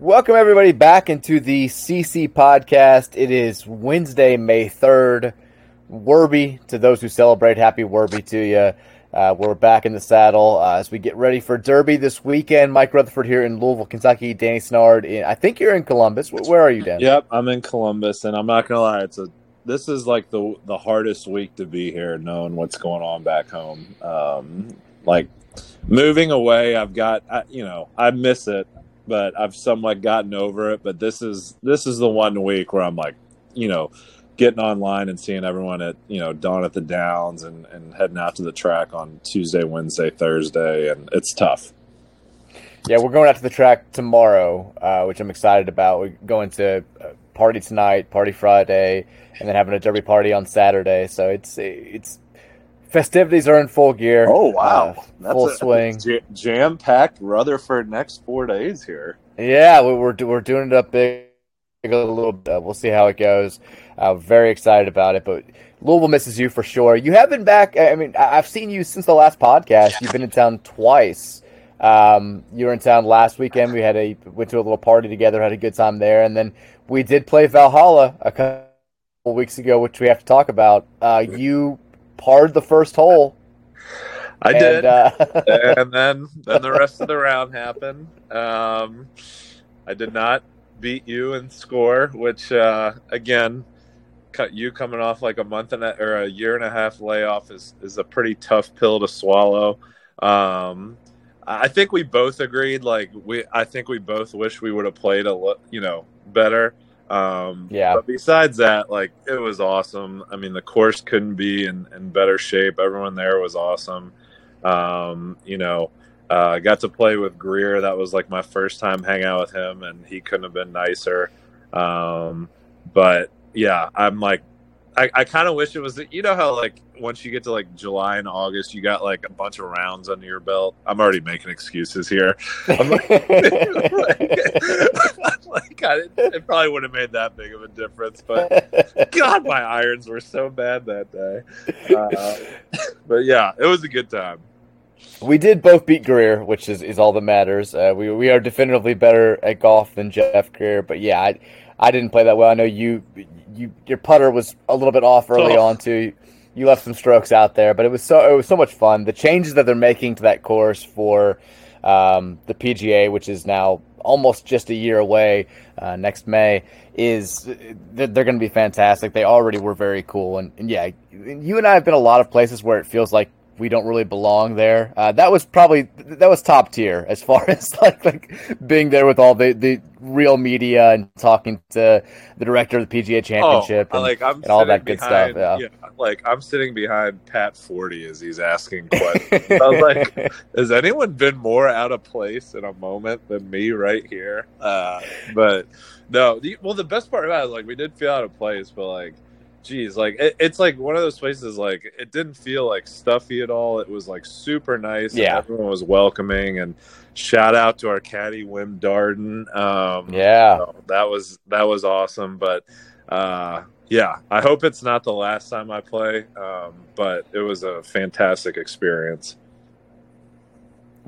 Welcome everybody back into the CC podcast. It is Wednesday, May third. Werby to those who celebrate. Happy Werby to you. Uh, we're back in the saddle uh, as we get ready for Derby this weekend. Mike Rutherford here in Louisville, Kentucky. Danny Sinnard, in, I think you're in Columbus. Where are you, Dan? Yep, I'm in Columbus, and I'm not gonna lie, it's a this is like the the hardest week to be here, knowing what's going on back home. Um, like moving away, I've got I, you know I miss it but I've somewhat gotten over it. But this is this is the one week where I'm like, you know, getting online and seeing everyone at you know dawn at the downs and and heading out to the track on Tuesday, Wednesday, Thursday, and it's tough. Yeah, we're going out to the track tomorrow, uh, which I'm excited about. We're going to uh, party tonight, party Friday, and then having a derby party on Saturday. So it's it's festivities are in full gear. Oh wow, uh, full a, swing, jam packed Rutherford next four days here. Yeah, we're we're doing it up big a little bit. We'll see how it goes. Uh, very excited about it, but Louisville misses you for sure. You have been back. I mean, I've seen you since the last podcast. You've been in town twice. Um, you were in town last weekend. We had a went to a little party together, had a good time there, and then we did play Valhalla a couple weeks ago, which we have to talk about. Uh, you parred the first hole. I and, did, uh... and then then the rest of the round happened. Um, I did not beat you in score, which uh, again, cut you coming off like a month and a, or a year and a half layoff is is a pretty tough pill to swallow. Um, I think we both agreed. Like we, I think we both wish we would have played a you know better. Um, yeah. But besides that, like it was awesome. I mean, the course couldn't be in, in better shape. Everyone there was awesome. Um, you know, uh, I got to play with Greer. That was like my first time hanging out with him, and he couldn't have been nicer. Um, but yeah, I'm like I, I kind of wish it was. You know how like once you get to like July and August, you got like a bunch of rounds under your belt. I'm already making excuses here. I'm like, like, like I, it probably would have made that big of a difference, but God, my irons were so bad that day. Uh, but yeah, it was a good time. We did both beat Greer, which is, is all that matters. Uh, we we are definitively better at golf than Jeff Greer, but yeah, I, I didn't play that well. I know you you your putter was a little bit off early oh. on too. You left some strokes out there, but it was so it was so much fun. The changes that they're making to that course for um, the PGA, which is now almost just a year away uh, next May, is they're, they're going to be fantastic. They already were very cool, and, and yeah, you and I have been a lot of places where it feels like we don't really belong there. Uh, that was probably that was top tier as far as like like being there with all the, the real media and talking to the director of the PGA Championship oh, and, like, and all that good behind, stuff. Yeah. yeah. like I'm sitting behind Pat Forde as he's asking questions. I was like, has anyone been more out of place in a moment than me right here? Uh, but no, the, well, the best part about it, like we did feel out of place, but like geez, like it, it's like one of those places. Like it didn't feel like stuffy at all. It was like super nice. Yeah, everyone was welcoming. And shout out to our caddy Wim Darden. Um, yeah, so that was that was awesome. But uh, yeah, I hope it's not the last time I play. Um, but it was a fantastic experience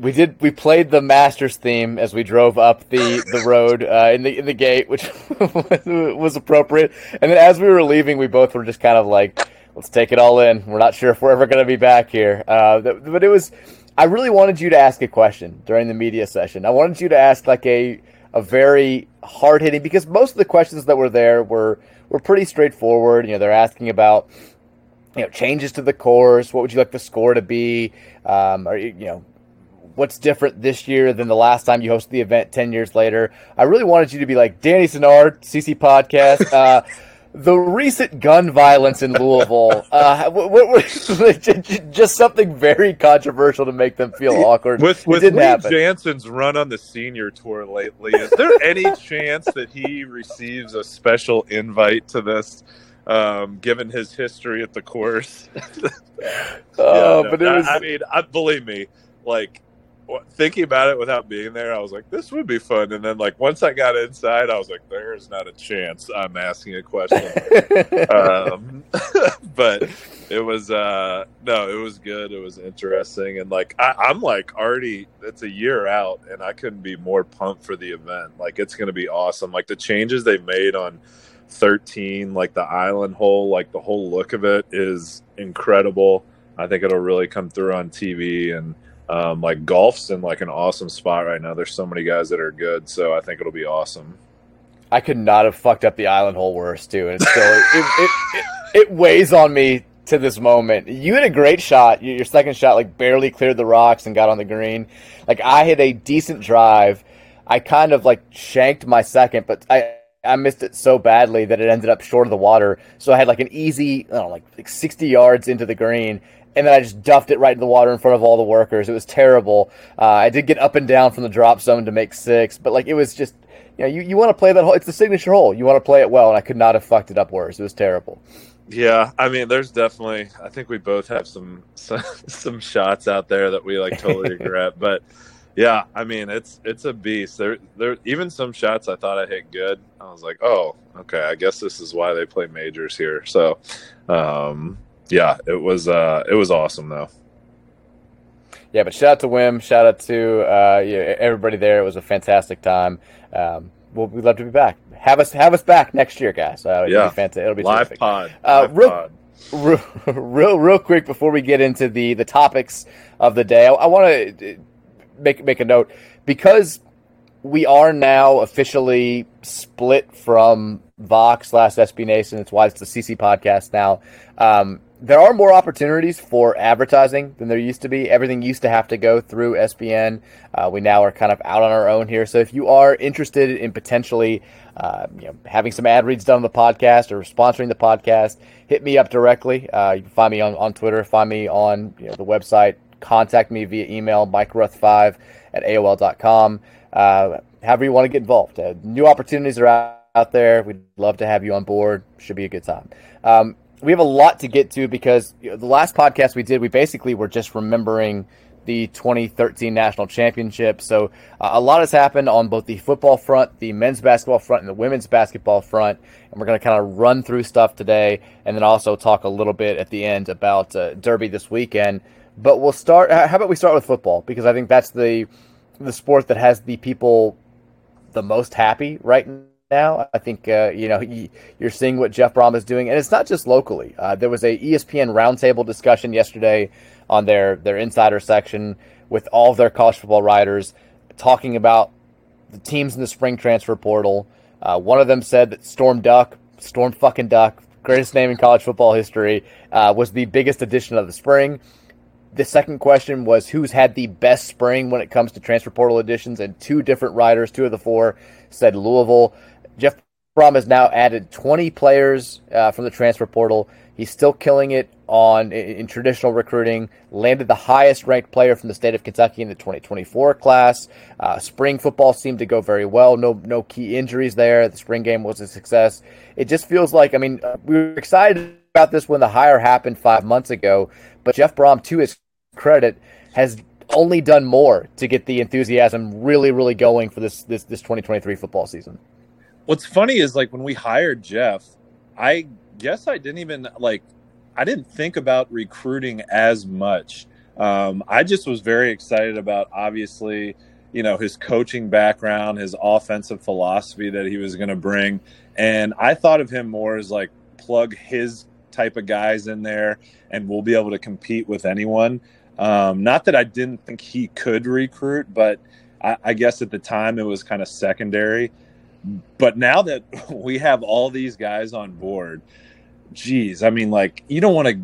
we did we played the Masters theme as we drove up the the road uh, in the in the gate, which was appropriate. And then as we were leaving, we both were just kind of like, "Let's take it all in." We're not sure if we're ever going to be back here, uh, but it was. I really wanted you to ask a question during the media session. I wanted you to ask like a a very hard hitting because most of the questions that were there were were pretty straightforward. You know, they're asking about you know changes to the course. What would you like the score to be? Um, or you know what's different this year than the last time you hosted the event 10 years later. I really wanted you to be like Danny Sinnard, CC Podcast. Uh, the recent gun violence in Louisville, uh, what, what, just something very controversial to make them feel awkward. With, with Lee happen. Janzen's run on the senior tour lately, is there any chance that he receives a special invite to this? Um, given his history at the course, oh, yeah, no, but it was. I, I mean, I, believe me, like thinking about it without being there, I was like, this would be fun. And then, like, once I got inside, I was like, there is not a chance I'm asking a question. um, but it was, uh, no, it was good. It was interesting. And, like, I, I'm like already, it's a year out, and I couldn't be more pumped for the event. Like, it's going to be awesome. Like, the changes they've made on 13, like the island hole, like the whole look of it is incredible. I think it'll really come through on TV and um, like golf's in like an awesome spot right now. There's so many guys that are good, so I think it'll be awesome. I could not have fucked up the island hole worse too, and still it, it, it, it, weighs on me to this moment. You had a great shot. Your second shot like barely cleared the rocks and got on the green. Like I hit a decent drive. I kind of like shanked my second, but I I missed it so badly that it ended up short of the water. So I had like an easy, I don't know, like, like 60 yards into the green, and then I just duffed it right in the water in front of all the workers. It was terrible. Uh, I did get up and down from the drop zone to make six, but like it was just, you know, you, you want to play that hole. It's the signature hole. You want to play it well, and I could not have fucked it up worse. It was terrible. Yeah, I mean, there's definitely. I think we both have some some, some shots out there that we like totally regret, but yeah, I mean, it's it's a beast. There, there. Even some shots I thought I hit good. I was like, oh, okay. I guess this is why they play majors here. So, um, yeah, it was uh, it was awesome though. Yeah, but shout out to Wim, shout out to uh, yeah, everybody there. It was a fantastic time. Um, we'll, we'd love to be back. Have us have us back next year, guys. Uh, yeah, be fantastic. It'll be live terrific. pod. Uh, live real, pod. Real, real, real quick before we get into the the topics of the day, I, I want to make make a note because we are now officially split from Vox slash SB Nation. It's why it's the CC podcast now. Um, there are more opportunities for advertising than there used to be. Everything used to have to go through SBN. Uh, we now are kind of out on our own here. So if you are interested in potentially uh, you know, having some ad reads done on the podcast or sponsoring the podcast, hit me up directly. Uh, you can find me on, on Twitter, find me on you know, the website, contact me via email, mikeruth5 at AOL.com. Uh, however you want to get involved. Uh, new opportunities are out, out there. We'd love to have you on board. Should be a good time. Um, we have a lot to get to because you know, the last podcast we did, we basically were just remembering the 2013 national championship. So uh, a lot has happened on both the football front, the men's basketball front, and the women's basketball front. And we're going to kind of run through stuff today, and then also talk a little bit at the end about uh, Derby this weekend. But we'll start. How about we start with football because I think that's the the sport that has the people the most happy right now. I think uh, you know you're seeing what Jeff Brohm is doing, and it's not just locally. Uh, there was a ESPN roundtable discussion yesterday on their their insider section with all of their college football writers talking about the teams in the spring transfer portal. Uh, one of them said that Storm Duck, Storm fucking Duck, greatest name in college football history, uh, was the biggest addition of the spring. The second question was who's had the best spring when it comes to transfer portal additions, and two different writers, two of the four, said Louisville. Jeff Brohm has now added 20 players uh, from the transfer portal. He's still killing it on in, in, traditional recruiting. Landed the highest ranked player from the state of Kentucky in the 2024 class. Uh, spring football seemed to go very well. No no key injuries there. The spring game was a success. It just feels like I mean uh, we were excited about this when the hire happened five months ago, but Jeff Brohm, to his credit, has only done more to get the enthusiasm really really going for this this this 2023 football season. What's funny is like when we hired Jeff, I guess I didn't even like I didn't think about recruiting as much. Um, I just was very excited about obviously, you know, his coaching background, his offensive philosophy that he was going to bring, and I thought of him more as like plug his type of guys in there, and we'll be able to compete with anyone. Um, not that I didn't think he could recruit, but I, I guess at the time it was kind of secondary. But now that we have all these guys on board, geez, I mean, like you don't want to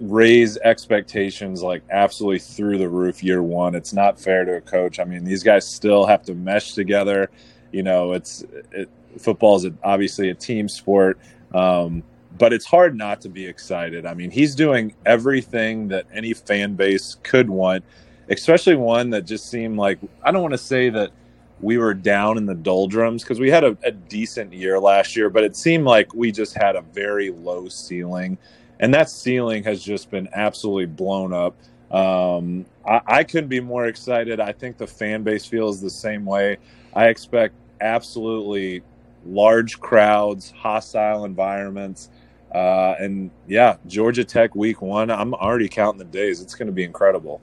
raise expectations like absolutely through the roof year one. It's not fair to a coach. I mean, these guys still have to mesh together. You know, it's it, football is obviously a team sport, um, but it's hard not to be excited. I mean, he's doing everything that any fan base could want, especially one that just seemed like I don't want to say that we were down in the doldrums because we had a, a, decent year last year, but it seemed like we just had a very low ceiling. And that ceiling has just been absolutely blown up. Um, I, I couldn't be more excited. I think the fan base feels the same way. I expect absolutely large crowds, hostile environments. Uh, and yeah, Georgia Tech week one, I'm already counting the days. It's going to be incredible.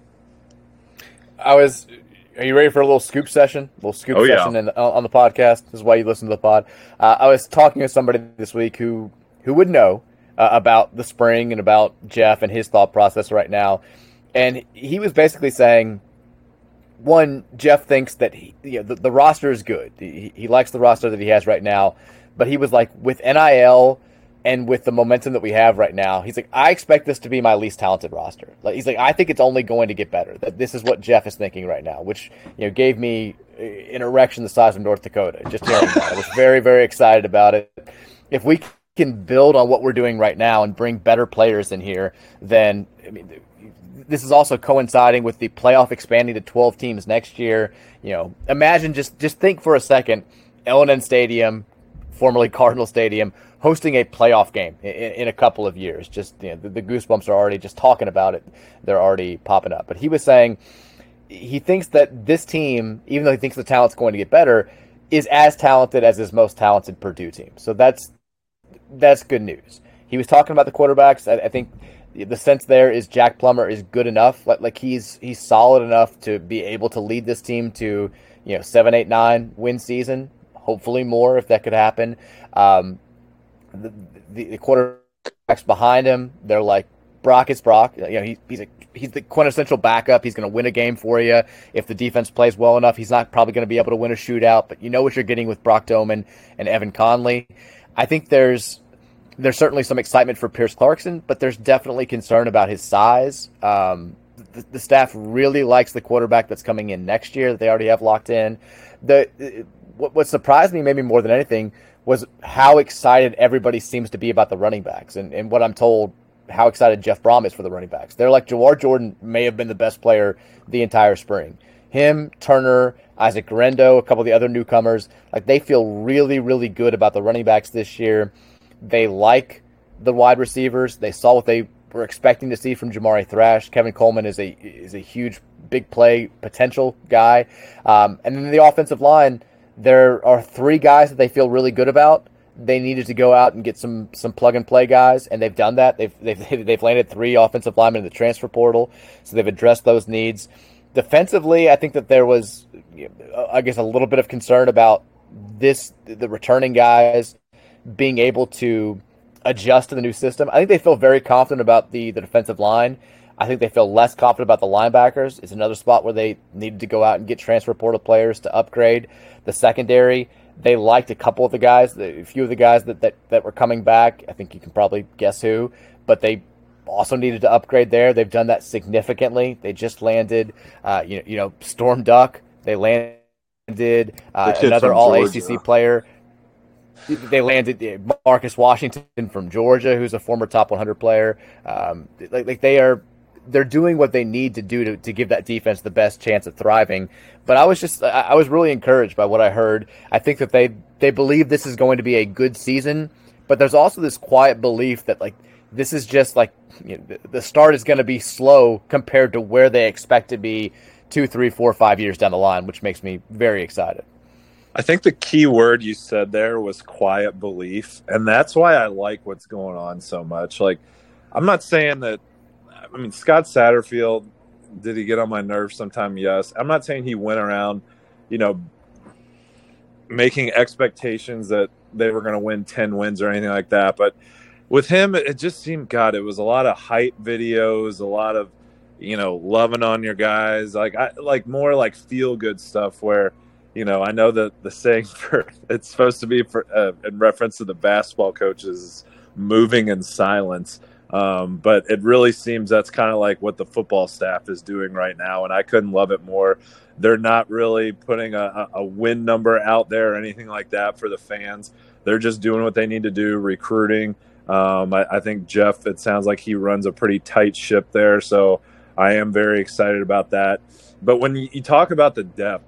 I was. Are you ready for a little scoop session? A little scoop oh, session yeah. in, on the podcast. This is why you listen to the pod. Uh, I was talking to somebody this week who who would know uh, about the spring and about Jeff and his thought process right now, and he was basically saying, one, Jeff thinks that he, you know, the, the roster is good. He, he likes the roster that he has right now, but he was like with NIL and with the momentum that we have right now, he's like, I expect this to be my least talented roster. Like he's like, I think it's only going to get better. That this is what Jeff is thinking right now, which you know gave me uh, an erection the size of North Dakota. Just hearing that, I was very very excited about it. If we can build on what we're doing right now and bring better players in here, then I mean, this is also coinciding with the playoff expanding to 12 teams next year. You know, imagine just just think for a second, L&N Stadium, formerly Cardinal Stadium hosting a playoff game in, in a couple of years. Just you know, the, the goosebumps are already just talking about it. They're already popping up. But he was saying he thinks that this team, even though he thinks the talent's going to get better, is as talented as his most talented Purdue team. So that's that's good news. He was talking about the quarterbacks. I, I think the sense there is Jack Plummer is good enough. Like, like he's he's solid enough to be able to lead this team to you know seven, eight, nine win season. Hopefully more if that could happen. Um, the, the, quarterbacks behind him, they're like Brock is Brock. You know, he, he's a he's the quintessential backup. He's going to win a game for you if the defense plays well enough. He's not probably going to be able to win a shootout, but you know what you're getting with Brock Domann and Evan Conley. I think there's there's certainly some excitement for Pierce Clarkson, but there's definitely concern about his size. Um, the, the, staff really likes the quarterback that's coming in next year that they already have locked in. The what, what surprised me maybe more than anything was how excited everybody seems to be about the running backs. And, and what I'm told, how excited Jeff Brohm is for the running backs. They're like Jawhar Jordan may have been the best player the entire spring. Him, Turner, Isaac Guerendo, a couple of the other newcomers, like they feel really, really good about the running backs this year. They like the wide receivers. They saw what they were expecting to see from Jamari Thrash. Kevin Coleman is a is a huge big play potential guy. Um, and then the offensive line, there are three guys that they feel really good about. They needed to go out and get some some plug and play guys, and they've done that. They've they've they've landed three offensive linemen in the transfer portal, so they've addressed those needs. Defensively, I think that there was, I guess, a little bit of concern about this the returning guys being able to adjust to the new system. I think they feel very confident about the the defensive line. I think they feel less confident about the linebackers. It's another spot where they needed to go out and get transfer portal players to upgrade the secondary. They liked a couple of the guys, a few of the guys that, that, that were coming back. I think you can probably guess who, but they also needed to upgrade there. They've done that significantly. They just landed, uh, you know, you know, Storm Duck. They landed uh, another All ACC player. They landed Marcus Washington from Georgia, who's a former top 100 player. Um, like, like they are they're doing what they need to do to, to give that defense the best chance of thriving. But I was just I was really encouraged by what I heard. I think that they they believe this is going to be a good season, but there's also this quiet belief that like this is just like you know, the start is going to be slow compared to where they expect to be two, three, four, five years down the line, which makes me very excited. I think the key word you said there was quiet belief, and that's why I like what's going on so much. Like, I'm not saying that I mean, Scott Satterfield, did he get on my nerves sometime? Yes. I'm not saying he went around, you know, making expectations that they were going to win 10 wins or anything like that. But with him, it just seemed, God, it was a lot of hype videos, a lot of, you know, loving on your guys, like, I like more like feel good stuff where, you know, I know that the saying for it's supposed to be for uh, in reference to the basketball coaches moving in silence. Um, but it really seems that's kind of like what the football staff is doing right now, and I couldn't love it more. They're not really putting a, a win number out there or anything like that for the fans. They're just doing what they need to do, recruiting. Um, I, I think Jeff, it sounds like he runs a pretty tight ship there, so I am very excited about that. But when you, you talk about the depth,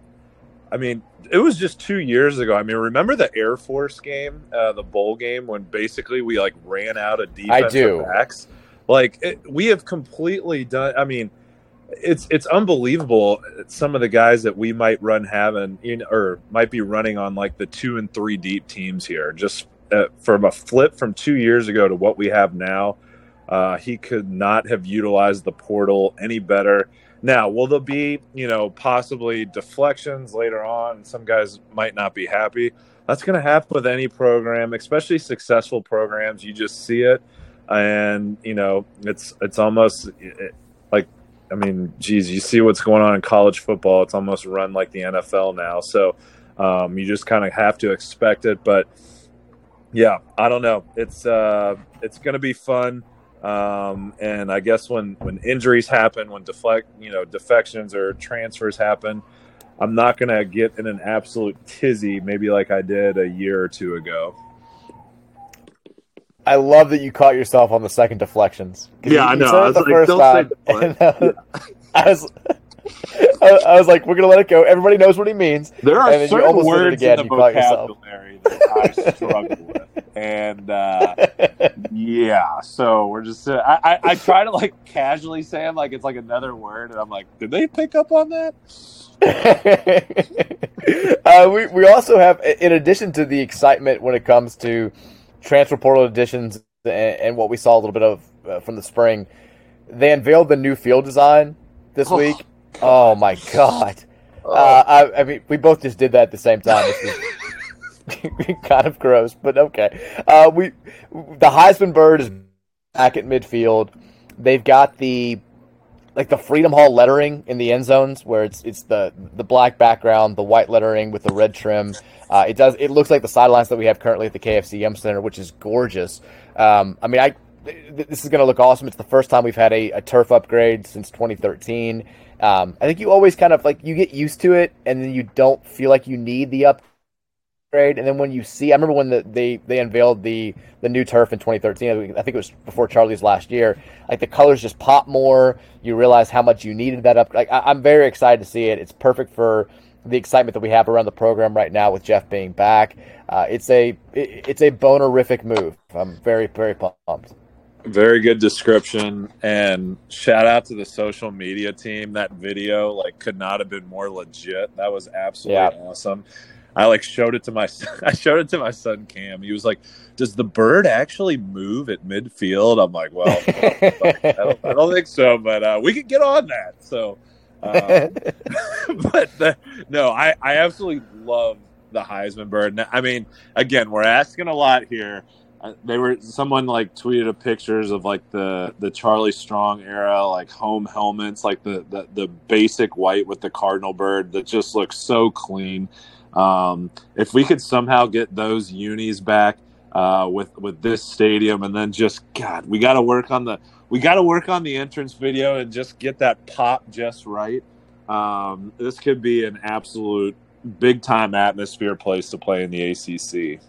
I mean, it was just two years ago. I mean, remember the Air Force game, uh, the bowl game, when basically we like ran out of defensive I do. backs. Like it, we have completely done. I mean, it's it's unbelievable. Some of the guys that we might run having in or might be running on like the two and three deep teams here, just uh, from a flip from two years ago to what we have now. Uh, he could not have utilized the portal any better. Now, will there be, you know, possibly deflections later on? Some guys might not be happy. That's going to happen with any program, especially successful programs. You just see it, and you know, it's it's almost it, like, I mean, geez, you see what's going on in college football. It's almost run like the NFL now. So um, you just kind of have to expect it. But yeah, I don't know. It's uh, it's going to be fun. Um, and I guess when when injuries happen, when deflect, you know, defections or transfers happen, I'm not going to get in an absolute tizzy, maybe like I did a year or two ago. I love that you caught yourself on the second deflections. Yeah, you, I know. I was the like, first time, uh, I was, I was like, we're gonna let it go. Everybody knows what he means. There are certain words again, in the vocabulary that I struggle with and uh, yeah, so we're just. Uh, I, I, I try to like casually say them like it's like another word, and I'm like, did they pick up on that? uh, we we also have, in addition to the excitement when it comes to transfer portal additions and, and what we saw a little bit of uh, from the spring, they unveiled the new field design this oh, week. Oh my god! Oh. Uh, I, I, mean, we both just did that at the same time. It's kind of gross, but okay. Uh, we the Heisman Bird is back at midfield. They've got the like the Freedom Hall lettering in the end zones, where it's it's the the black background, the white lettering with the red trim. Uh, it does. It looks like the sidelines that we have currently at the KFC Yum Center, which is gorgeous. Um, I mean, I this is going to look awesome. It's the first time we've had a, a turf upgrade since 2013. Um, I think you always kind of like you get used to it, and then you don't feel like you need the up and then when you see, I remember when the, they they unveiled the the new turf in 2013. I think it was before Charlie's last year. Like the colors just pop more. You realize how much you needed that up. Like I, am very excited to see it. It's perfect for the excitement that we have around the program right now with Jeff being back. Uh, it's a it, it's a bonerific move. I'm very very pumped. Very good description and shout out to the social media team. That video like could not have been more legit. That was absolutely yeah. awesome. I like showed it to my I showed it to my son Cam. He was like, "Does the bird actually move at midfield?" I'm like, "Well, I, don't, I don't think so, but uh, we could get on that." So, uh, but the, no, I I absolutely love the Heisman bird. I mean, again, we're asking a lot here. Uh, they were someone like tweeted a pictures of like the the Charlie Strong era like home helmets, like the the, the basic white with the cardinal bird that just looks so clean. Um, if we could somehow get those unis back uh, with with this stadium, and then just God, we got to work on the we got to work on the entrance video and just get that pop just right. Um, this could be an absolute big time atmosphere place to play in the ACC.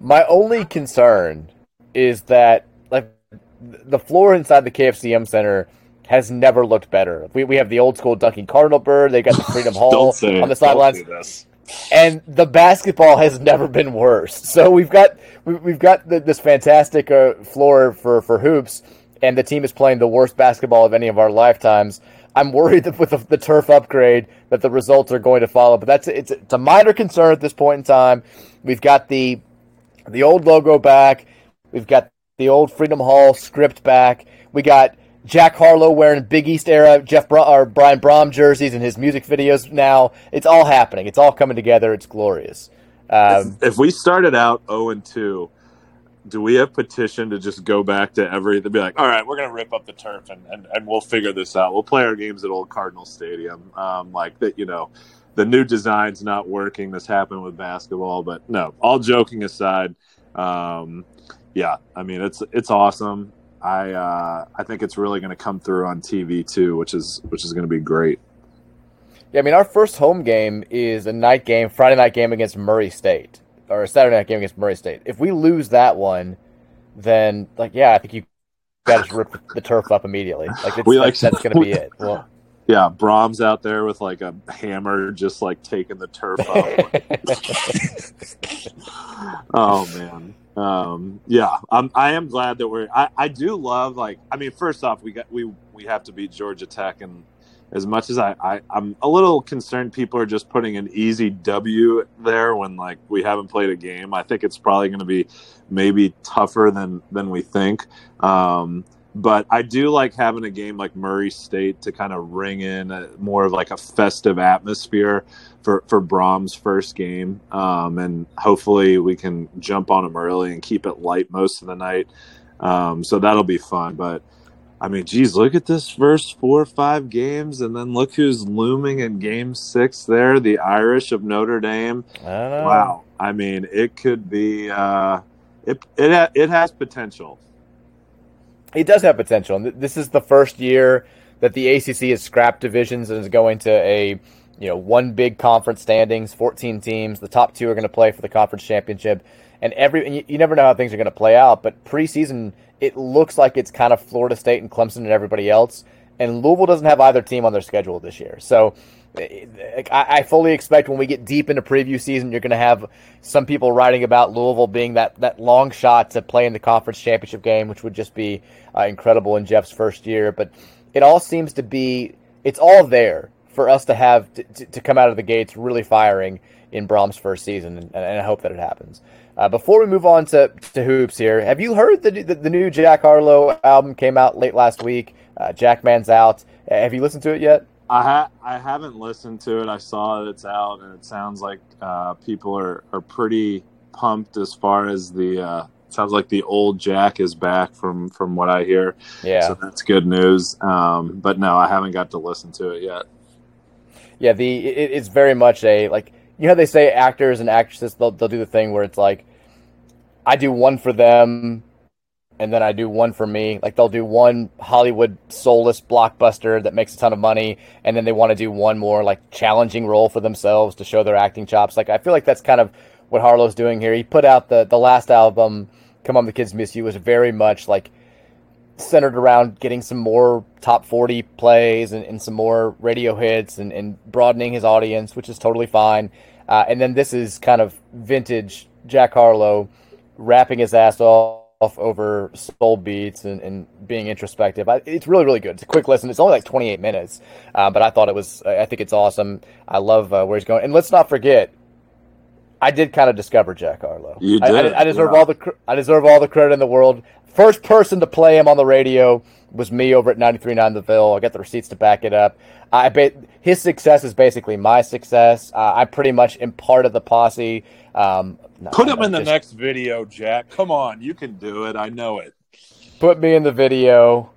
My only concern is that like the floor inside the KFC Yum Center has never looked better. We, we have the old school Dunking Cardinal bird. They got the Freedom Hall on the sidelines and the basketball has never been worse. So we've got we've got the, this fantastic uh, floor for for hoops, and the team is playing the worst basketball of any of our lifetimes. I'm worried that with the, the turf upgrade that the results are going to follow, but that's it's, it's a minor concern at this point in time. We've got the the old logo back. We've got the old Freedom Hall script back. We got Jack Harlow wearing Big East era Jeff Bra- or Brian Brohm jerseys in his music videos now. It's all happening. It's all coming together. It's glorious. Um, if, if, we started out 0 and 2, do we have petition to just go back to every to be like, all right, we're gonna rip up the turf and, and, and we'll figure this out. We'll play our games at Old Cardinal Stadium. Um, like that, you know, the new design's not working. This happened with basketball, but no. All joking aside, um, yeah, I mean it's it's awesome. I uh, I think it's really going to come through on TV too, which is which is going to be great. Yeah, I mean, our first home game is a night game, Friday night game against Murray State, or a Saturday night game against Murray State. If we lose that one, then like, yeah, I think you got to rip the turf up immediately. Like, we like that's going to be it. Well, yeah, Brohm's out there with like a hammer, just like taking the turf up. oh man um, yeah, I'm, I am glad that we're. I, I do love like. I mean, first off, we got we we have to beat Georgia Tech, and as much as I, I I'm a little concerned people are just putting an easy W there when like we haven't played a game. I think it's probably going to be maybe tougher than than we think. Um, but I do like having a game like Murray State to kind of ring in a, more of like a festive atmosphere for for Brohm's first game, um, and hopefully we can jump on them early and keep it light most of the night. Um, so that'll be fun. But I mean, geez, look at this first four or five games, and then look who's looming in Game Six. There, the Irish of Notre Dame. I wow, I mean, it could be. Uh, it it it has potential. It does have potential. And This is the first year that the ACC has scrapped divisions and is going to a you know one big conference standings, 14 teams. The top two are going to play for the conference championship, and every and you, you never know how things are going to play out. But preseason, it looks like it's kind of Florida State and Clemson and everybody else. And Louisville doesn't have either team on their schedule this year, so I, fully expect when we get deep into preview season, you're going to have some people writing about Louisville being that, that long shot to play in the conference championship game, which would just be uh, incredible in Jeff's first year. But it all seems to be, it's all there for us to have to, to, come out of the gates really firing in Brohm's first season, and, and I hope that it happens. Uh, before we move on to, to hoops here, have you heard the, the, the new Jack Harlow album came out late last week? Uh, Jackman's out. Have you listened to it yet? I ha- I haven't listened to it. I saw that it's out, and it sounds like uh, people are, are pretty pumped as far as the. Uh, sounds like the old Jack is back from from what I hear. Yeah, so that's good news. Um, but no, I haven't got to listen to it yet. Yeah, the it, it's very much a like you know they say actors and actresses they'll they'll do the thing where it's like I do one for them and then I do one for me. Like they'll do one Hollywood soulless blockbuster that makes a ton of money, and then they want to do one more like challenging role for themselves to show their acting chops. Like I feel like that's kind of what Harlow's doing here. He put out the the last album, "Come Home the Kids Miss You," was very much like centered around getting some more top 40 plays and, and some more radio hits and, and, broadening his audience, which is totally fine. Uh, and then this is kind of vintage Jack Harlow rapping his ass off over soul beats and, and being introspective. I, it's really, really good. It's a quick listen. It's only like 28 minutes, uh, but I thought it was, I think it's awesome. I love uh, where he's going. And let's not forget, I did kind of discover Jack Harlow. You did. I, I, I deserve yeah. all the I deserve all the credit in the world. First person to play him on the radio was me over at 93.9 The Ville. I got the receipts to back it up. I bet his success is basically my success. Uh, I pretty much am part of the posse. Um, no, Put him in the just, next video, Jack. Come on, you can do it. I know it. Put me in the video.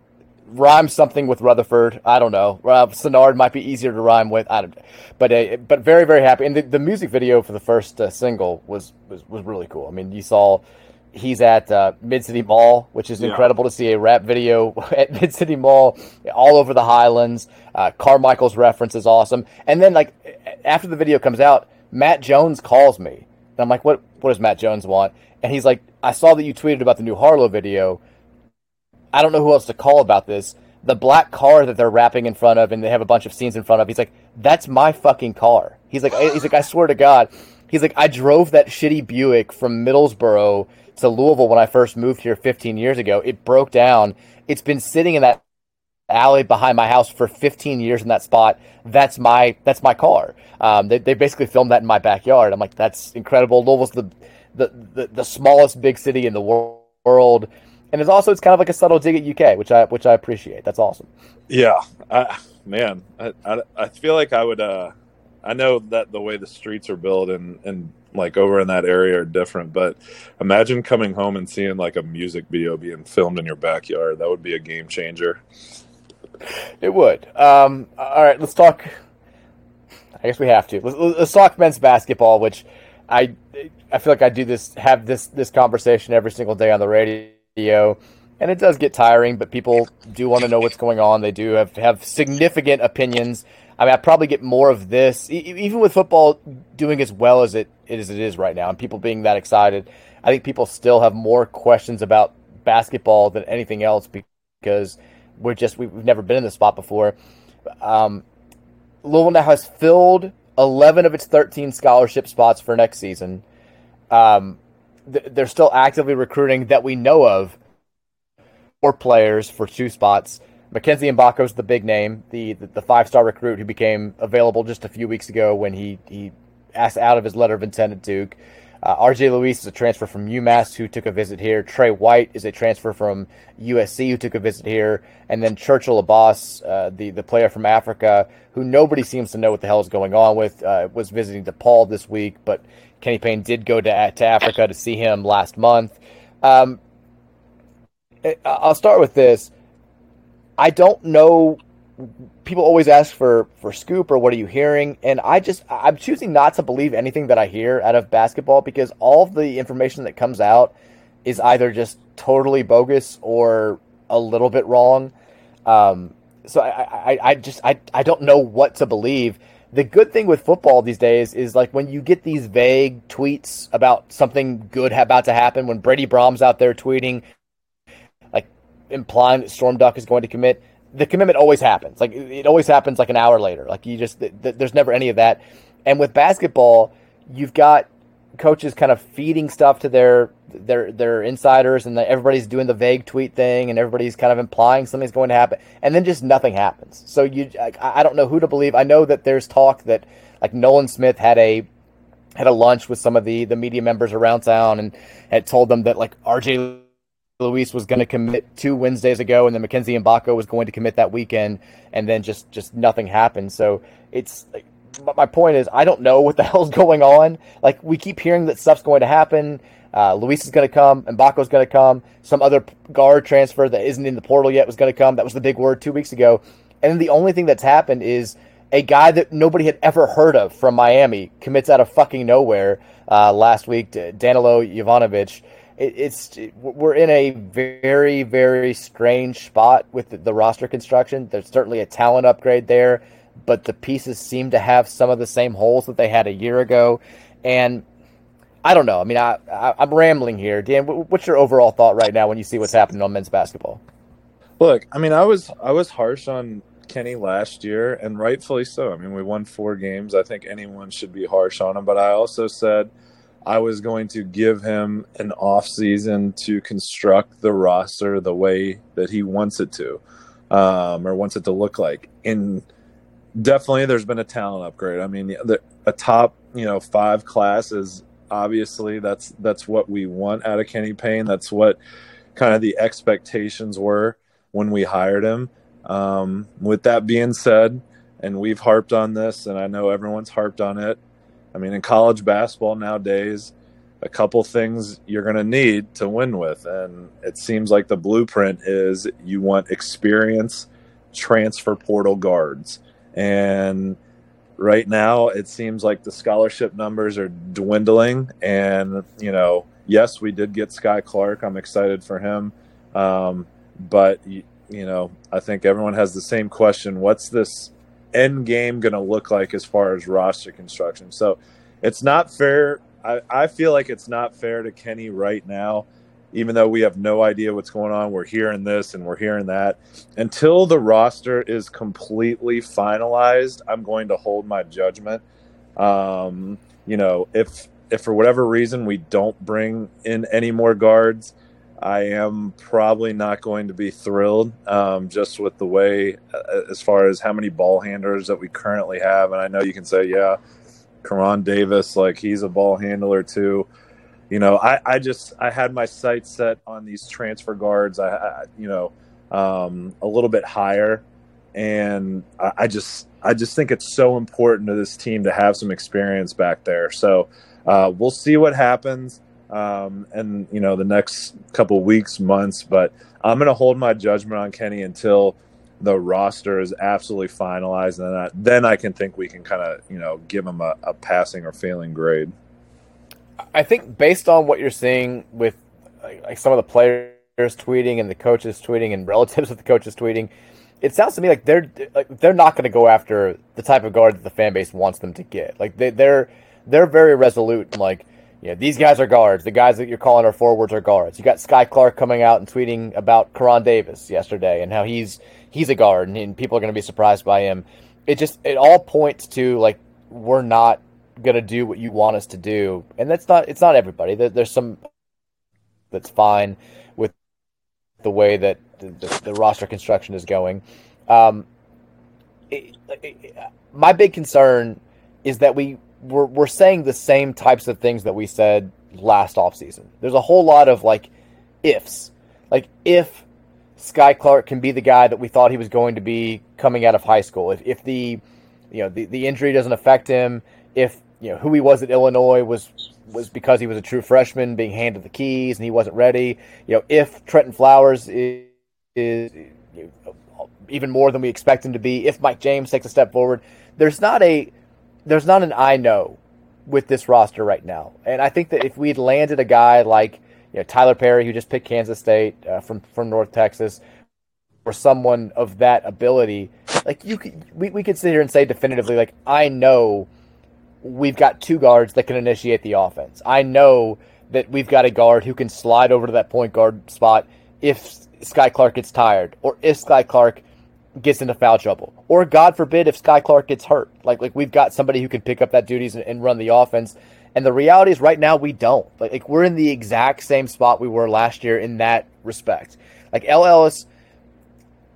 Rhyme something with Rutherford. I don't know. Uh, Sinnard might be easier to rhyme with. I don't. But uh, but very very happy. And the, the music video for the first uh, single was, was was really cool. I mean, you saw he's at uh, Mid City Mall, which is yeah. incredible to see a rap video at Mid City Mall, all over the Highlands. Uh, Carmichael's reference is awesome. And then like after the video comes out, Matt Jones calls me and I'm like, what, what does Matt Jones want? And he's like, I saw that you tweeted about the new Harlow video. I don't know who else to call about this. The black car that they're rapping in front of and they have a bunch of scenes in front of. He's like, that's my fucking car. He's like, he's like, I swear to God. He's like, I drove that shitty Buick from Middlesboro to Louisville when I first moved here 15 years ago. It broke down. It's been sitting in that alley behind my house for 15 years in that spot. That's my that's my car. Um, they, they basically filmed that in my backyard. I'm like, that's incredible. Louisville's the the, the, the smallest big city in the world, and it's also it's kind of like a subtle dig at UK, which I which I appreciate. That's awesome. Yeah, I, man, I, I, I feel like I would. Uh, I know that the way the streets are built and and like over in that area are different, but imagine coming home and seeing like a music video being filmed in your backyard. That would be a game changer. It would. Um, all right, let's talk. I guess we have to. Let's, let's, talk men's basketball, which I I feel like I do this have this this conversation every single day on the radio, and it does get tiring. But people do want to know what's going on. They do have have significant opinions. I mean, I probably get more of this, even with football doing as well as it as it is right now, and people being that excited. I think people still have more questions about basketball than anything else because we're just we've never been in this spot before. Um, Louisville now has filled 11 of its 13 scholarship spots for next season. Um, th- they're still actively recruiting that we know of four players for two spots. Mackenzie is the big name, the the, the five star recruit who became available just a few weeks ago when he he asked out of his letter of intent at Duke. Uh, RJ Luis is a transfer from UMass who took a visit here. Tre White is a transfer from USC who took a visit here. And then Churchill Abbas, uh, the, the player from Africa, who nobody seems to know what the hell is going on with, uh, was visiting DePaul this week. But Kenny Payne did go to, to Africa to see him last month. Um, I'll start with this. I don't know people always ask for for scoop or what are you hearing? And i just i'm choosing not to believe anything that i hear out of basketball because all the information that comes out is either just totally bogus or a little bit wrong. Um, so I, I, I just I, I don't know what to believe. The good thing with football these days is like when you get these vague tweets about something good about to happen when brady brahms out there tweeting like implying that storm duck is going to commit the commitment always happens. Like it always happens like an hour later. Like you just th- th- there's never any of that. And with basketball, you've got coaches kind of feeding stuff to their their their insiders, and the, everybody's doing the vague tweet thing, and everybody's kind of implying something's going to happen, and then just nothing happens. So you, I, I don't know who to believe. I know that there's talk that like Nolan Smith had a had a lunch with some of the the media members around town and had told them that like RJ Luis was going to commit two Wednesdays ago, and then Mackenzie Mgbako was going to commit that weekend, and then just just nothing happened. So it's but my point is, I don't know what the hell's going on. Like we keep hearing that stuff's going to happen. Uh, Luis is going to come, Mgbako's going to come. Some other guard transfer that isn't in the portal yet was going to come. That was the big word two weeks ago. And then the only thing that's happened is a guy that nobody had ever heard of from Miami commits out of fucking nowhere uh, last week, Danilo Jovanovic it, it's we're in a very very strange spot with the, the, roster construction. There's certainly a talent upgrade there, but the pieces seem to have some of the same holes that they had a year ago, and I don't know. I mean, I, I am rambling here, Dan. What's your overall thought right now when you see what's happening on men's basketball? Look, I mean, I was I was harsh on Kenny last year, and rightfully so. I mean, we won four games. I think anyone should be harsh on him, but I also said I was going to give him an off season to construct the roster the way that he wants it to, um, or wants it to look like. And definitely, there's been a talent upgrade. I mean, the, a top you know five class is obviously that's that's what we want out of Kenny Payne. That's what kind of the expectations were when we hired him. Um, with that being said, and we've harped on this, and I know everyone's harped on it. I mean, in college basketball nowadays, a couple things you're going to need to win with. And it seems like the blueprint is you want experience, transfer portal guards. And right now, it seems like the scholarship numbers are dwindling. And, you know, yes, we did get Skyy Clark. I'm excited for him. Um, but, you know, I think everyone has the same question what's this end game going to look like as far as roster construction. So it's not fair. I, I feel like it's not fair to Kenny right now, even though we have no idea what's going on. We're hearing this and we're hearing that. Until the roster is completely finalized, I'm going to hold my judgment. Um, you know, if if for whatever reason we don't bring in any more guards, I am probably not going to be thrilled um, just with the way, uh, as far as how many ball handlers that we currently have. And I know you can say, yeah, Koron Davis, like he's a ball handler too. You know, I, I just I had my sights set on these transfer guards. I, I you know um, a little bit higher, and I, I, just I just think it's so important to this team to have some experience back there. So uh, we'll see what happens um, and you know the next couple weeks, months. But I'm going to hold my judgment on Kenny until the roster is absolutely finalized, and then I, then I can think we can kind of you know give him a, a passing or failing grade. I think based on what you're seeing with like some of the players tweeting and the coaches tweeting and relatives of the coaches tweeting, it sounds to me like they're like they're not going to go after the type of guard that the fan base wants them to get. Like they, they're they're very resolute. Like yeah, these guys are guards. The guys that you're calling our forwards are guards. You got Skyy Clark coming out and tweeting about Koron Davis yesterday and how he's he's a guard and, and people are going to be surprised by him. It just it all points to like we're not going to do what you want us to do, and that's not it's not everybody. There, there's some that's fine with the way that the, the roster construction is going. Um, it, it, my big concern is that we we're, we're saying the same types of things that we said last offseason. There's a whole lot of like ifs, like if Skyy Clark can be the guy that we thought he was going to be coming out of high school. If, if the you know the, the injury doesn't affect him, if you know who he was at Illinois was was because he was a true freshman being handed the keys and he wasn't ready. You know, if Trenton Flowers is, is even more than we expect him to be, if Mike James takes a step forward, there's not a there's not an I know with this roster right now. And I think that if we'd landed a guy like you know, Tylor Perry, who just picked Kansas State uh, from from North Texas, or someone of that ability, like you could, we, we could sit here and say definitively, like I know we've got two guards that can initiate the offense. I know that we've got a guard who can slide over to that point guard spot if Skyy Clark gets tired, or if Skyy Clark gets into foul trouble, or God forbid if Skyy Clark gets hurt. Like like we've got somebody who can pick up that duties and, and run the offense. And the reality is, right now we don't. Like, like we're in the exact same spot we were last year in that respect. Like El Ellis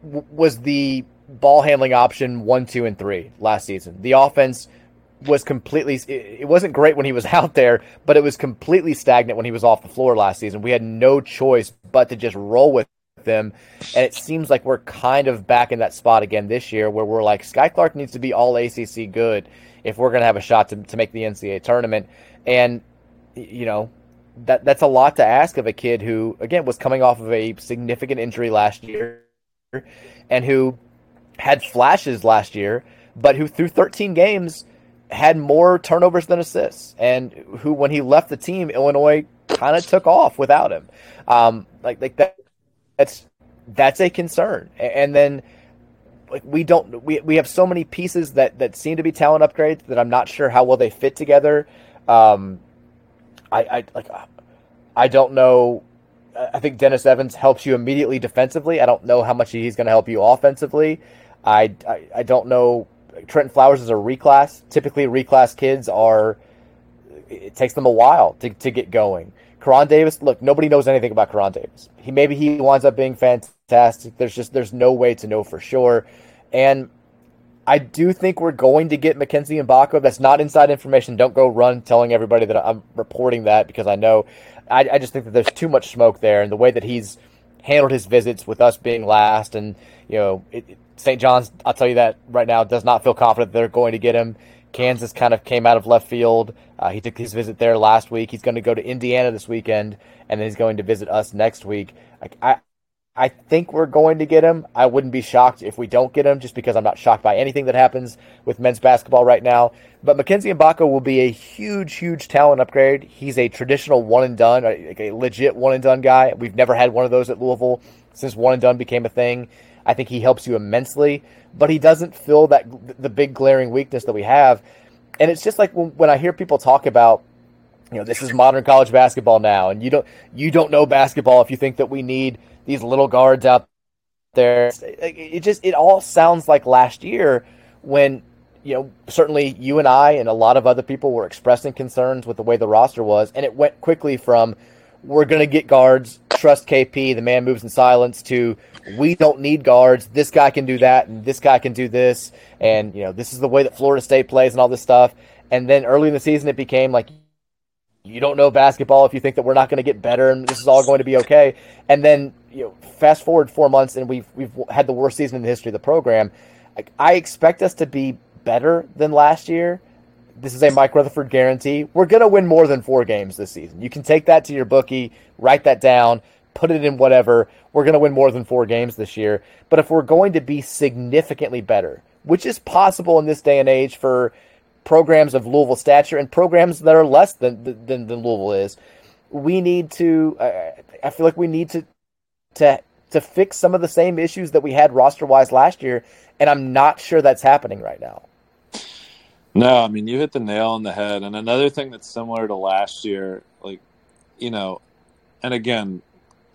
w- was the ball handling option one, two, and three last season. The offense was completely. It wasn't great when he was out there, but it was completely stagnant when he was off the floor last season. We had no choice but to just roll with them. And it seems like we're kind of back in that spot again this year where we're like, Skyy Clark needs to be all ACC good if we're going to have a shot to, to make the NCAA tournament. And, you know, that that's a lot to ask of a kid who, again, was coming off of a significant injury last year and who had flashes last year, but who through 13 games had more turnovers than assists, and who, when he left the team, Illinois kind of took off without him. Um, like like that that's that's a concern. And then like we don't we, we have so many pieces that that seem to be talent upgrades that I'm not sure how well they fit together. Um, I, I like I don't know. I think Dennis Evans helps you immediately defensively. I don't know how much he's going to help you offensively. I, I, I don't know. Trenton Flowers is a reclass. Typically, reclass kids are. It takes them a while to, to get going. Koron Davis, look, nobody knows anything about Koron Davis. He maybe he winds up being fantastic. There's just there's no way to know for sure. And I do think we're going to get Mackenzie Mgbako. That's not inside information. Don't go run telling everybody that I'm reporting that because I know. I, I just think that there's too much smoke there, and the way that he's handled his visits with us being last, and you know, St. John's. I'll tell you that right now does not feel confident they're going to get him. Kansas kind of came out of left field. Uh, he took his visit there last week. He's going to go to Indiana this weekend, and then he's going to visit us next week. I, I, I think we're going to get him. I wouldn't be shocked if we don't get him, just because I'm not shocked by anything that happens with men's basketball right now. But Mackenzie Mgbako will be a huge, huge talent upgrade. He's a traditional one and done, a legit one and done guy. We've never had one of those at Louisville since one and done became a thing. I think he helps you immensely, but he doesn't fill that the big glaring weakness that we have. And it's just like when, when I hear people talk about, you know, this is modern college basketball now, and you don't you don't know basketball if you think that we need these little guards out there. It just it all sounds like last year when you know certainly you and I and a lot of other people were expressing concerns with the way the roster was, and it went quickly from we're going to get guards, trust KP, the man moves in silence, to we don't need guards. This guy can do that, and this guy can do this, and you know this is the way that Florida State plays, and all this stuff. And then early in the season, it became like you don't know basketball if you think that we're not going to get better, and this is all going to be okay. And then you know, fast forward four months, and we've we've had the worst season in the history of the program. I expect us to be better than last year this is a Mike Rutherford guarantee. We're going to win more than four games this season. You can take that to your bookie, write that down, put it in whatever. We're going to win more than four games this year. But if we're going to be significantly better, which is possible in this day and age for programs of Louisville stature and programs that are less than than, than Louisville is, we need to. Uh, I feel like we need to to to fix some of the same issues that we had roster wise last year, and I'm not sure that's happening right now. No, I mean you hit the nail on the head. And another thing that's similar to last year, like you know, and again,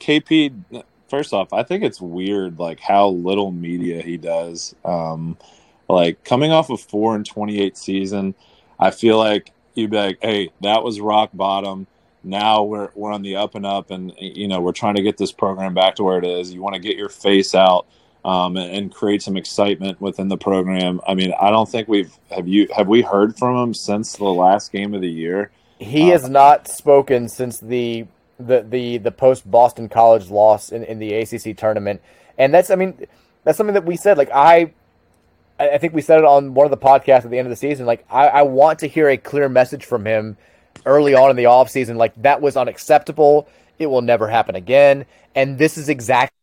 KP. First off, I think it's weird like how little media he does. Um, like coming off a four and twenty eight season, I feel like you'd be like, "Hey, that was rock bottom. now we're we're on the up and up, and you know we're trying to get this program back to where it is. You want to get your face out um, and, and, create some excitement within the program. I mean, I don't think we've have you have we heard from him since the last game of the year. He uh, has not spoken since the the the the post Boston College loss in, in the ACC tournament, and that's I mean that's something that we said. Like I, I think we said it on one of the podcasts at the end of the season. Like I, I want to hear a clear message from him early on in the offseason. Like that was unacceptable. It will never happen again. And this is exactly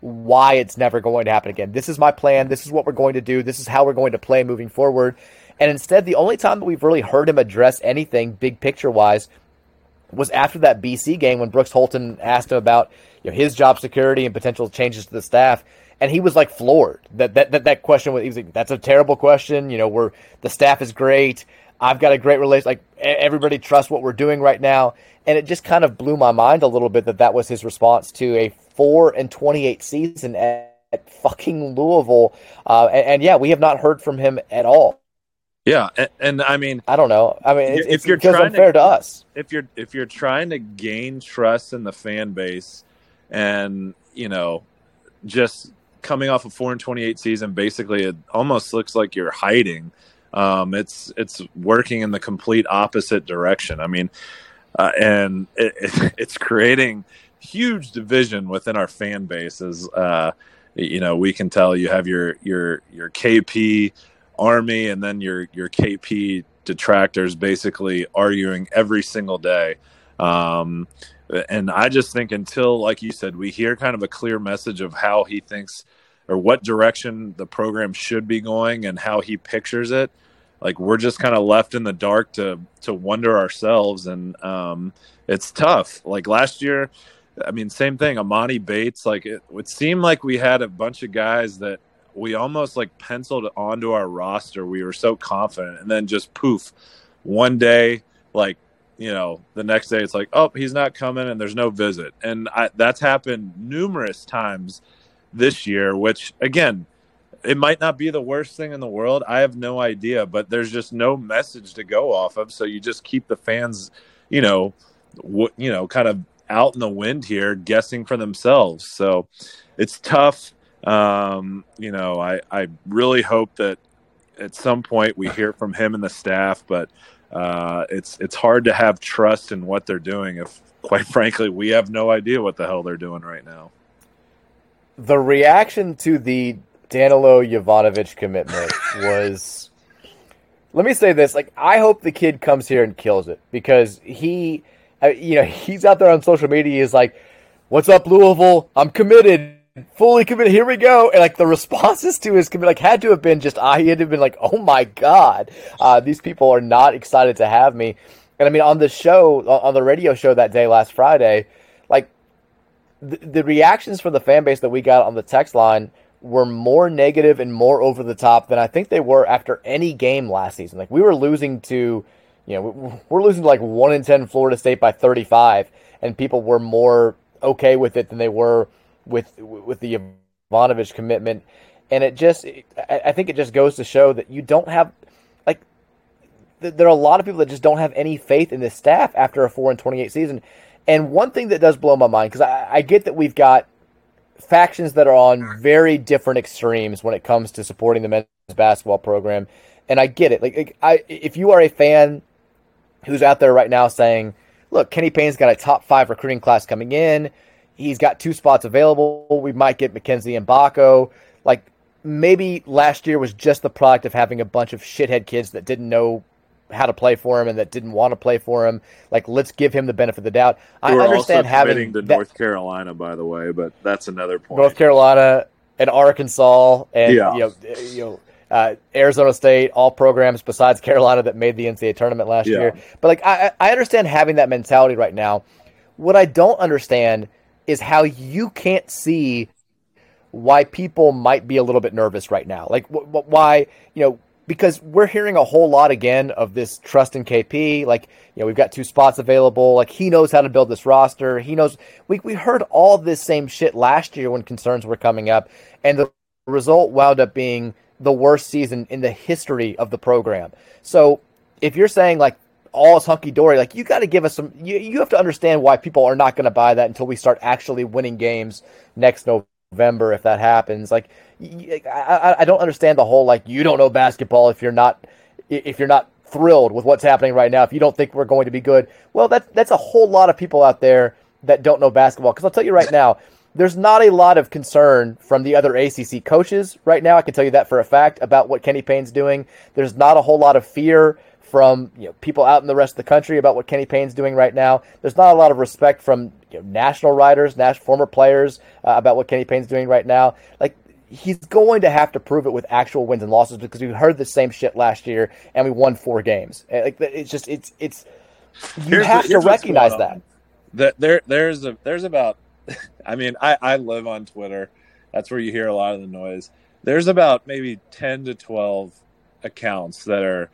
why it's never going to happen again. This is my plan. This is what we're going to do. This is how we're going to play moving forward. And instead, the only time that we've really heard him address anything big picture wise was after that BC game when Brooks Holton asked him about you know, his job security and potential changes to the staff. And he was like floored that that, that, that question was, he was like, that's a terrible question. You know, we're, the staff is great. I've got a great relation. Like everybody trusts what we're doing right now. And it just kind of blew my mind a little bit that that was his response to a four and 28 season at, at fucking Louisville. Uh, and, and yeah, we have not heard from him at all. Yeah, and, and, I mean, I don't know. I mean, it's, if you're trying unfair to, to, us. If you're if you're trying to gain trust in the fan base, and you know, just coming off a four and twenty eight season, basically, it almost looks like you're hiding. Um, it's it's working in the complete opposite direction. I mean, uh, and it, it, it's creating huge division within our fan bases. Uh, you know, we can tell you have your your your KP army and then your your KP detractors basically arguing every single day. Um, and I just think until, like you said, we hear kind of a clear message of how he thinks or what direction the program should be going and how he pictures it, like we're just kind of left in the dark to to wonder ourselves, and um, it's tough. Like last year, I mean, same thing. amani Bates, like it would seem like we had a bunch of guys that we almost like penciled onto our roster. We were so confident, and then just poof, one day, like you know, the next day it's like, oh, he's not coming, and there's no visit, and I, that's happened numerous times this year. Which again, it might not be the worst thing in the world. I have no idea, but there's just no message to go off of, so you just keep the fans, you know, w- you know, kind of out in the wind here, guessing for themselves. So it's tough um, you know, I, I really hope that at some point we hear from him and the staff, but uh, it's it's hard to have trust in what they're doing if, quite frankly, we have no idea what the hell they're doing right now. The reaction to the Danilo Jovanovic commitment was. let me say this: like, I hope the kid comes here and kills it because he, uh, you know, he's out there on social media. He's like, "What's up, Louisville? I'm committed." fully committed. Here we go. And like the responses to his commit, like had to have been just, I had to have been like, oh my God, uh, these people are not excited to have me. And I mean, on the show, on the radio show that day last Friday, like the, the reactions from the fan base that we got on the text line were more negative and more over the top than I think they were after any game last season. Like we were losing to, you know, we're losing to like one in 10 Florida State by 35 and people were more okay with it than they were with with the Ivanovich commitment, and it just I think it just goes to show that you don't have like there are a lot of people that just don't have any faith in this staff after a four and twenty eight season. And one thing that does blow my mind because I, I get that we've got factions that are on very different extremes when it comes to supporting the men's basketball program, and I get it. Like, I, if you are a fan who's out there right now saying, "Look, Kenny Payne's got a top five recruiting class coming in," He's got two spots available. We might get Mackenzie Mgbako. Like maybe last year was just the product of having a bunch of shithead kids that didn't know how to play for him and that didn't want to play for him. Like, let's give him the benefit of the doubt. I We're understand having to North Carolina, by the way, but that's another point. North Carolina and Arkansas and yeah. you know, you know uh, Arizona State, all programs besides Carolina that made the NCAA tournament last yeah. year. But like, I, I understand having that mentality right now. What I don't understand is how you can't see why people might be a little bit nervous right now. Like wh- wh- why, you know, because we're hearing a whole lot again of this trust in KP. Like, you know, we've got two spots available. Like, he knows how to build this roster. He knows. We we heard all this same shit last year when concerns were coming up, and the result wound up being the worst season in the history of the program. So, if you're saying like all is hunky dory. Like you got to give us some. You, you have to understand why people are not going to buy that until we start actually winning games next November. If that happens, like I, I don't understand the whole like you don't know basketball if you're not if you're not thrilled with what's happening right now. If you don't think we're going to be good, well, that that's a whole lot of people out there that don't know basketball. Because I'll tell you right now, there's not a lot of concern from the other ACC coaches right now. I can tell you that for a fact about what Kenny Payne's doing. There's not a whole lot of fear from you know, people out in the rest of the country about what Kenny Payne's doing right now. There's not a lot of respect from you know, national writers, national former players uh, about what Kenny Payne's doing right now. Like he's going to have to prove it with actual wins and losses because we heard the same shit last year and we won four games. Eh, like it's just it's it's you here's have the, to recognize that. That there there's a there's about I mean I I live on Twitter. That's where you hear a lot of the noise. There's about maybe 10 to 12 accounts that are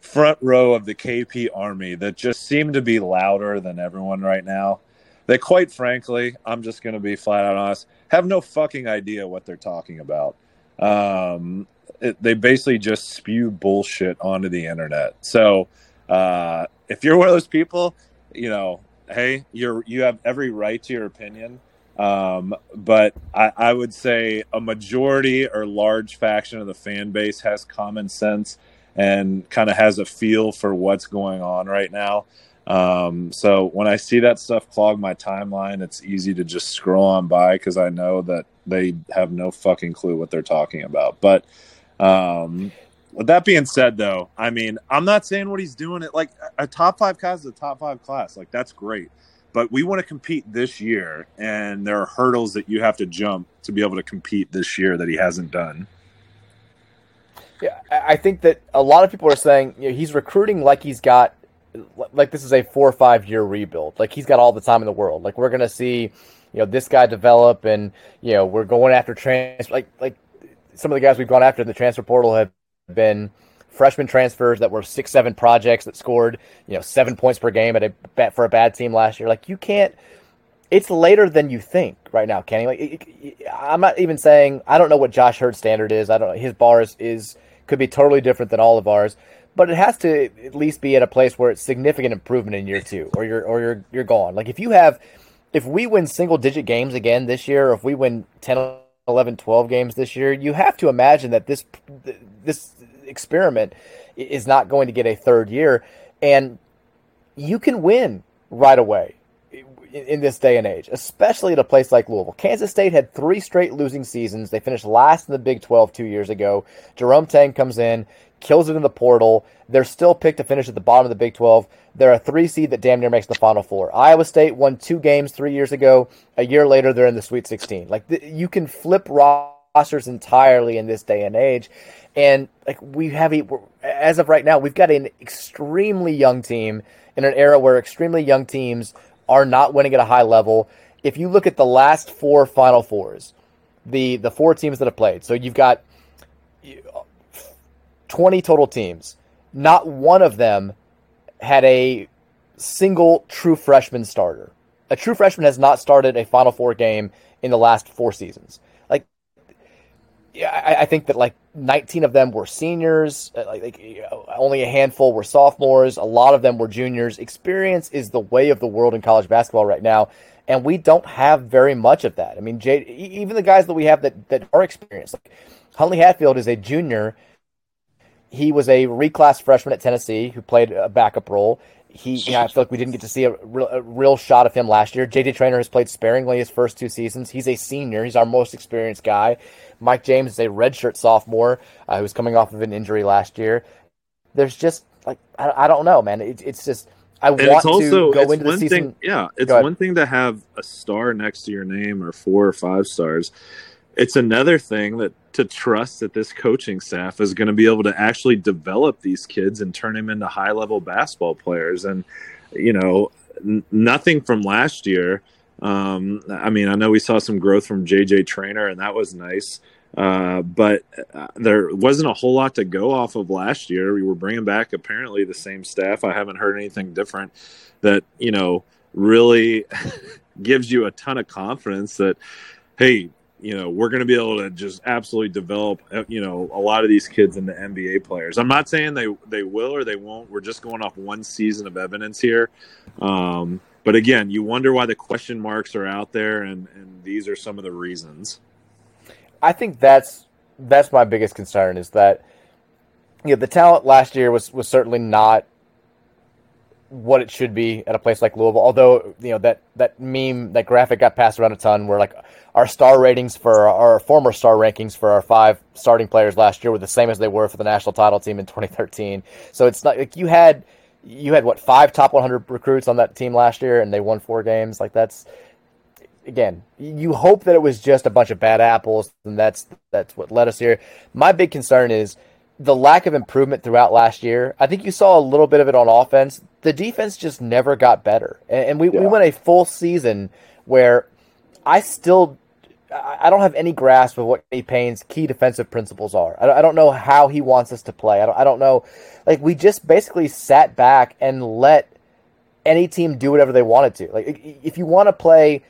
front row of the KP army that just seem to be louder than everyone right now. That, quite frankly, I'm just going to be flat out honest, have no fucking idea what they're talking about. Um, it, they basically just spew bullshit onto the internet. So, uh, if you're one of those people, you know, hey, you're you have every right to your opinion. Um, but I, I would say a majority or large faction of the fan base has common sense and kind of has a feel for what's going on right now. Um, so when I see that stuff clog my timeline, it's easy to just scroll on by because I know that they have no fucking clue what they're talking about. But um, with that being said, though, I mean, I'm not saying what he's doing. It like a top five class is a top five class. Like that's great, but we want to compete this year, and there are hurdles that you have to jump to be able to compete this year that he hasn't done. Yeah, I think that a lot of people are saying you know, he's recruiting like he's got like this is a four or five year rebuild. Like he's got all the time in the world. Like we're gonna see, you know, this guy develop, and you know we're going after trans like like some of the guys we've gone after in the transfer portal have been freshman transfers that were six seven projects that scored you know seven points per game at a bet for a bad team last year. Like you can't. It's later than you think right now, Kenny. Like I'm not even saying I don't know what Josh Heird's standard is. I don't know his bar is, is could be totally different than all of ours, but it has to at least be at a place where it's significant improvement in year two, or you're or you're you're gone. Like if you have, if we win single digit games again this year, or if we win 10, 11, 12 games this year, you have to imagine that this this experiment is not going to get a third year, and you can win right away in this day and age, especially at a place like Louisville. Kansas State had three straight losing seasons. They finished last in the Big 12 two years ago. Jerome Tang comes in, kills it in the portal. They're still picked to finish at the bottom of the Big 12. They're a three seed that damn near makes the Final Four. Iowa State won two games three years ago. A year later, they're in the Sweet 16. Like you can flip rosters entirely in this day and age. And like we have, a, as of right now, we've got an extremely young team in an era where extremely young teams are not winning at a high level. If you look at the last four Final Fours, the the four teams that have played, so you've got twenty total teams. Not one of them had a single true freshman starter. A true freshman has not started a Final Four game in the last four seasons. Like, yeah, I, I think that like 19 of them were seniors. Uh, like, like only a handful were sophomores. A lot of them were juniors. Experience is the way of the world in college basketball right now, and we don't have very much of that. I mean, Jay, even the guys that we have that that are experienced, like Huntley Hatfield is a junior. He was a reclass freshman at Tennessee who played a backup role. He, you know, I feel like we didn't get to see a real, a real shot of him last year. JJ Traynor has played sparingly his first two seasons. He's a senior. He's our most experienced guy. Mike James is a redshirt sophomore uh, who's coming off of an injury last year. There's just like I, I don't know, man. It, it's just I and want also, to go into the season. Thing, yeah, it's one thing to have a star next to your name or four or five stars. It's another thing that to trust that this coaching staff is going to be able to actually develop these kids and turn them into high level basketball players. And you know, n- nothing from last year um, I mean, I know we saw some growth from JJ Traynor, and that was nice. Uh, but uh, there wasn't a whole lot to go off of last year. We were bringing back apparently the same staff. I haven't heard anything different that you know really gives you a ton of confidence that hey, you know we're going to be able to just absolutely develop uh, you know a lot of these kids into NBA players. I'm not saying they they will or they won't. We're just going off one season of evidence here. Um, but again, you wonder why the question marks are out there, and and these are some of the reasons. I think that's that's my biggest concern is that you know the talent last year was was certainly not what it should be at a place like Louisville. Although you know that that meme, that graphic got passed around a ton, where like our star ratings for our, former star rankings for our five starting players last year were the same as they were for the national title team in 2013. So it's not like you had you had what five top 100 recruits on that team last year, and they won four games. Like that's again, you hope that it was just a bunch of bad apples, and that's that's what led us here. My big concern is the lack of improvement throughout last year. I think you saw a little bit of it on offense. The defense just never got better, and, we, yeah. we went a full season where I still I don't have any grasp of what Kenny Payne's key defensive principles are. I don't know how he wants us to play. I don't, I don't know. Like we just basically sat back and let any team do whatever they wanted to. Like if you want to play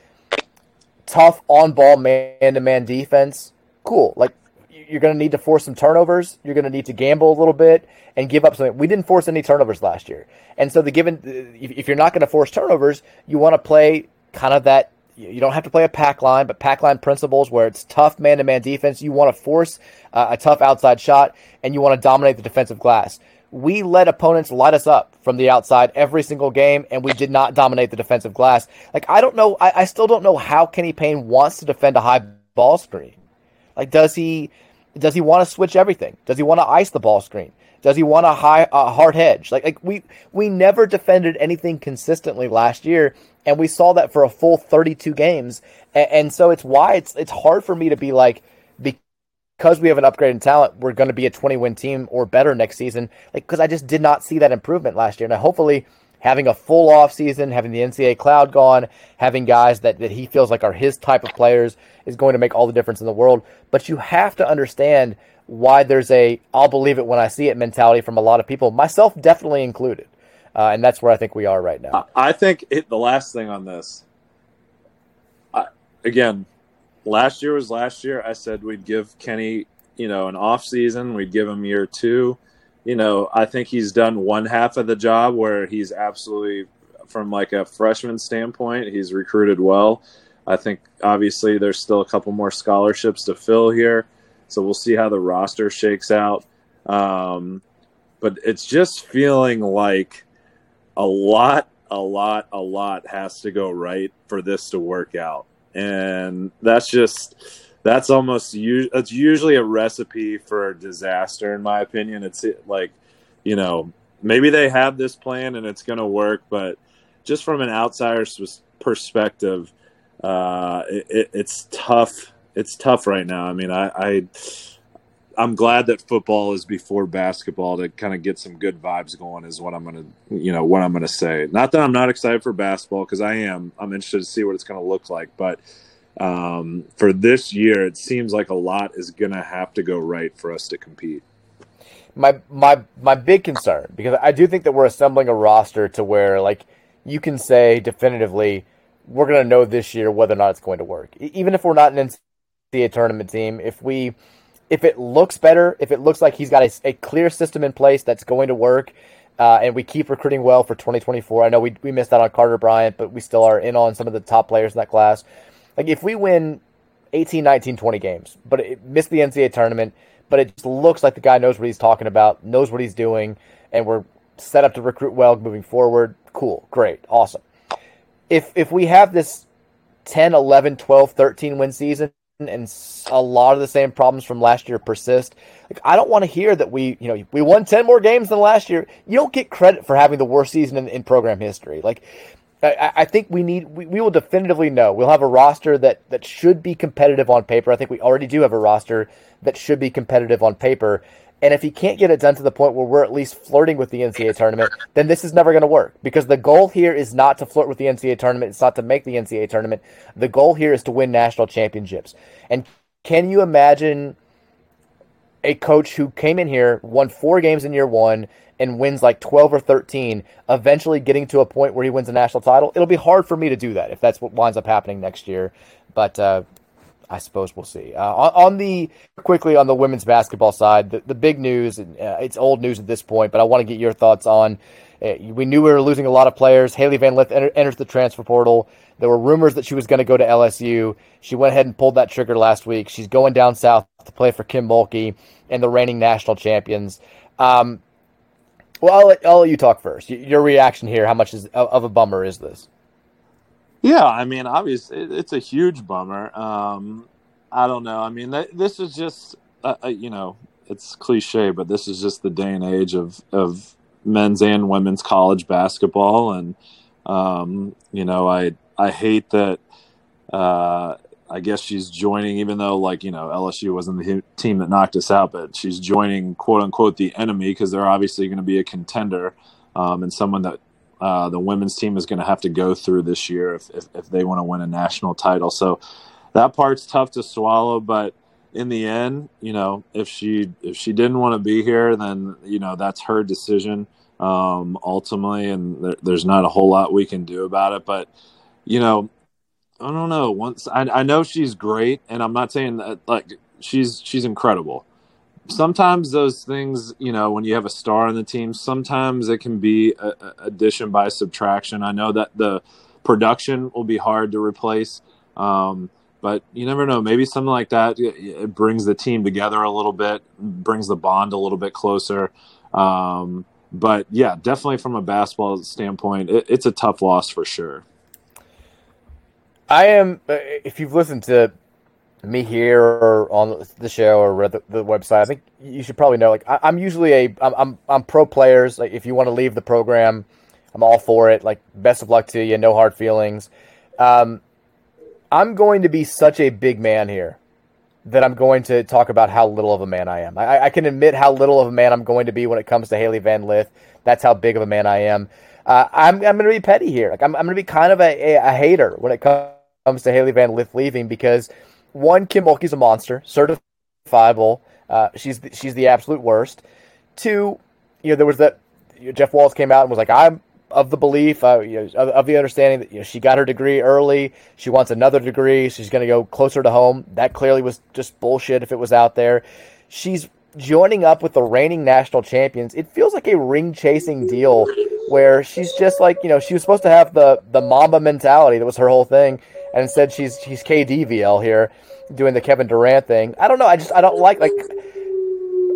tough on ball man to man defense, cool. Like you're going to need to force some turnovers. You're going to need to gamble a little bit and give up something. We didn't force any turnovers last year, and so the given if you're not going to force turnovers, you want to play kind of that. You don't have to play a pack line, but pack line principles where it's tough man to man defense. You want to force uh, a tough outside shot, and you want to dominate the defensive glass. We let opponents light us up from the outside every single game, and we did not dominate the defensive glass. Like I don't know, I, I still don't know how Kenny Payne wants to defend a high ball screen. Like, does he does he want to switch everything? Does he want to ice the ball screen? Does he want a high a hard hedge? Like like we we never defended anything consistently last year, and we saw that for a full 32 games. And, and so it's why it's it's hard for me to be like because we have an upgraded talent, we're going to be a 20 win team or better next season. Like because I just did not see that improvement last year. Now hopefully having a full off season, having the NCAA cloud gone, having guys that, that he feels like are his type of players is going to make all the difference in the world. But you have to understand why there's a I'll believe it when I see it mentality from a lot of people, myself definitely included. Uh, and that's where I think we are right now. I think it, the last thing on this, I, again, last year was last year. I said we'd give Kenny, you know, an off season. We'd give him year two you know, I think he's done one half of the job where he's absolutely, from like a freshman standpoint, he's recruited well. I think obviously there's still a couple more scholarships to fill here, so we'll see how the roster shakes out. Um, but it's just feeling like a lot, a lot, a lot has to go right for this to work out, and that's just that's almost it's usually a recipe for disaster in my opinion. It's like you know maybe they have this plan and it's going to work but just from an outsider's perspective uh, it, it's tough it's tough right now. I mean I, I i'm glad that football is before basketball to kind of get some good vibes going is what i'm going to you know what i'm going to say. Not that i'm not excited for basketball because i am. I'm interested to see what it's going to look like but um, for this year, it seems like a lot is going to have to go right for us to compete. My my my big concern because I do think that we're assembling a roster to where like you can say definitively we're going to know this year whether or not it's going to work. Even if we're not an NCAA tournament team, if we if it looks better, if it looks like he's got a, a clear system in place that's going to work, uh, and we keep recruiting well for 2024. I know we, we missed out on Carter Bryant, but we still are in on some of the top players in that class. Like if we win 18, 19, 20 games, but it missed the NCAA tournament, but it just looks like the guy knows what he's talking about, knows what he's doing, and we're set up to recruit well moving forward. Cool, great, awesome. If if we have this 10, 11, 12, 13 win season and a lot of the same problems from last year persist, like I don't want to hear that we, you know, we won 10 more games than last year. You don't get credit for having the worst season in, in program history. Like I, think we need we, we will definitively know. We'll have a roster that that should be competitive on paper. I think we already do have a roster that should be competitive on paper. And if he can't get it done to the point where we're at least flirting with the NCAA tournament, then this is never going to work because the goal here is not to flirt with the NCAA tournament. It's not to make the NCAA tournament. The goal here is to win national championships. And can you imagine a coach who came in here, won four games in year one, and wins like 12 or 13, eventually getting to a point where he wins a national title, it'll be hard for me to do that if that's what winds up happening next year. But uh, I suppose we'll see. Uh, on, the quickly on the women's basketball side, the, the big news, and uh, it's old news at this point, but I want to get your thoughts on. Uh, we knew we were losing a lot of players. Hailey Van Lith enter, enters the transfer portal. There were rumors that she was going to go to LSU. She went ahead and pulled that trigger last week. She's going down south to play for Kim Mulkey and the reigning national champions. Um, well, I'll let, I'll let you talk first. Your reaction here. How much is of a bummer is this? Yeah, I mean, obviously, it's a huge bummer. Um, I don't know. I mean, this is just, uh, uh, you know, it's cliche, but this is just the day and age of of men's and women's college basketball, and um, you know, I I hate that. Uh, I guess she's joining, even though like you know LSU wasn't the team that knocked us out, but she's joining quote unquote the enemy because they're obviously going to be a contender um, and someone that uh, the women's team is going to have to go through this year if, if, if they want to win a national title. So that part's tough to swallow, but in the end, you know, if she if she didn't want to be here, then you know that's her decision um, ultimately, and there, there's not a whole lot we can do about it. But you know, I don't know. Once I, I know she's great, and I'm not saying that like she's she's incredible sometimes those things, you know, when you have a star on the team, sometimes it can be a, a addition by subtraction. I know that the production will be hard to replace, um, but you never know. Maybe something like that it brings the team together a little bit, brings the bond a little bit closer. Um, but yeah, definitely from a basketball standpoint, it, it's a tough loss for sure. I am. Uh, if you've listened to me here or on the show or the, the website, I think you should probably know. Like, I, am usually a I'm, I'm I'm pro players. Like, if you want to leave the program, I'm all for it. Like, best of luck to you. No hard feelings. Um, I'm going to be such a big man here that I'm going to talk about how little of a man I am. I, I can admit how little of a man I'm going to be when it comes to Hailey Van Lith. That's how big of a man I am. Uh, I'm I'm going to be petty here. Like, I'm I'm going to be kind of a, a, a hater when it comes to Hailey Van Lith leaving because one, Kim Mulkey's a monster, certifiable. Uh, she's the, she's the absolute worst. Two, you know, there was that you know, Jeff Walz came out and was like, I'm of the belief, uh, you know, of, of, the understanding that you know, she got her degree early. She wants another degree. She's going to go closer to home. That clearly was just bullshit if it was out there. She's joining up with the reigning national champions. It feels like a ring chasing deal where she's just like, you know, she was supposed to have the the Mamba mentality. That was her whole thing and instead she's she's KDVL here doing the Kevin Durant thing. I don't know. I just I don't like like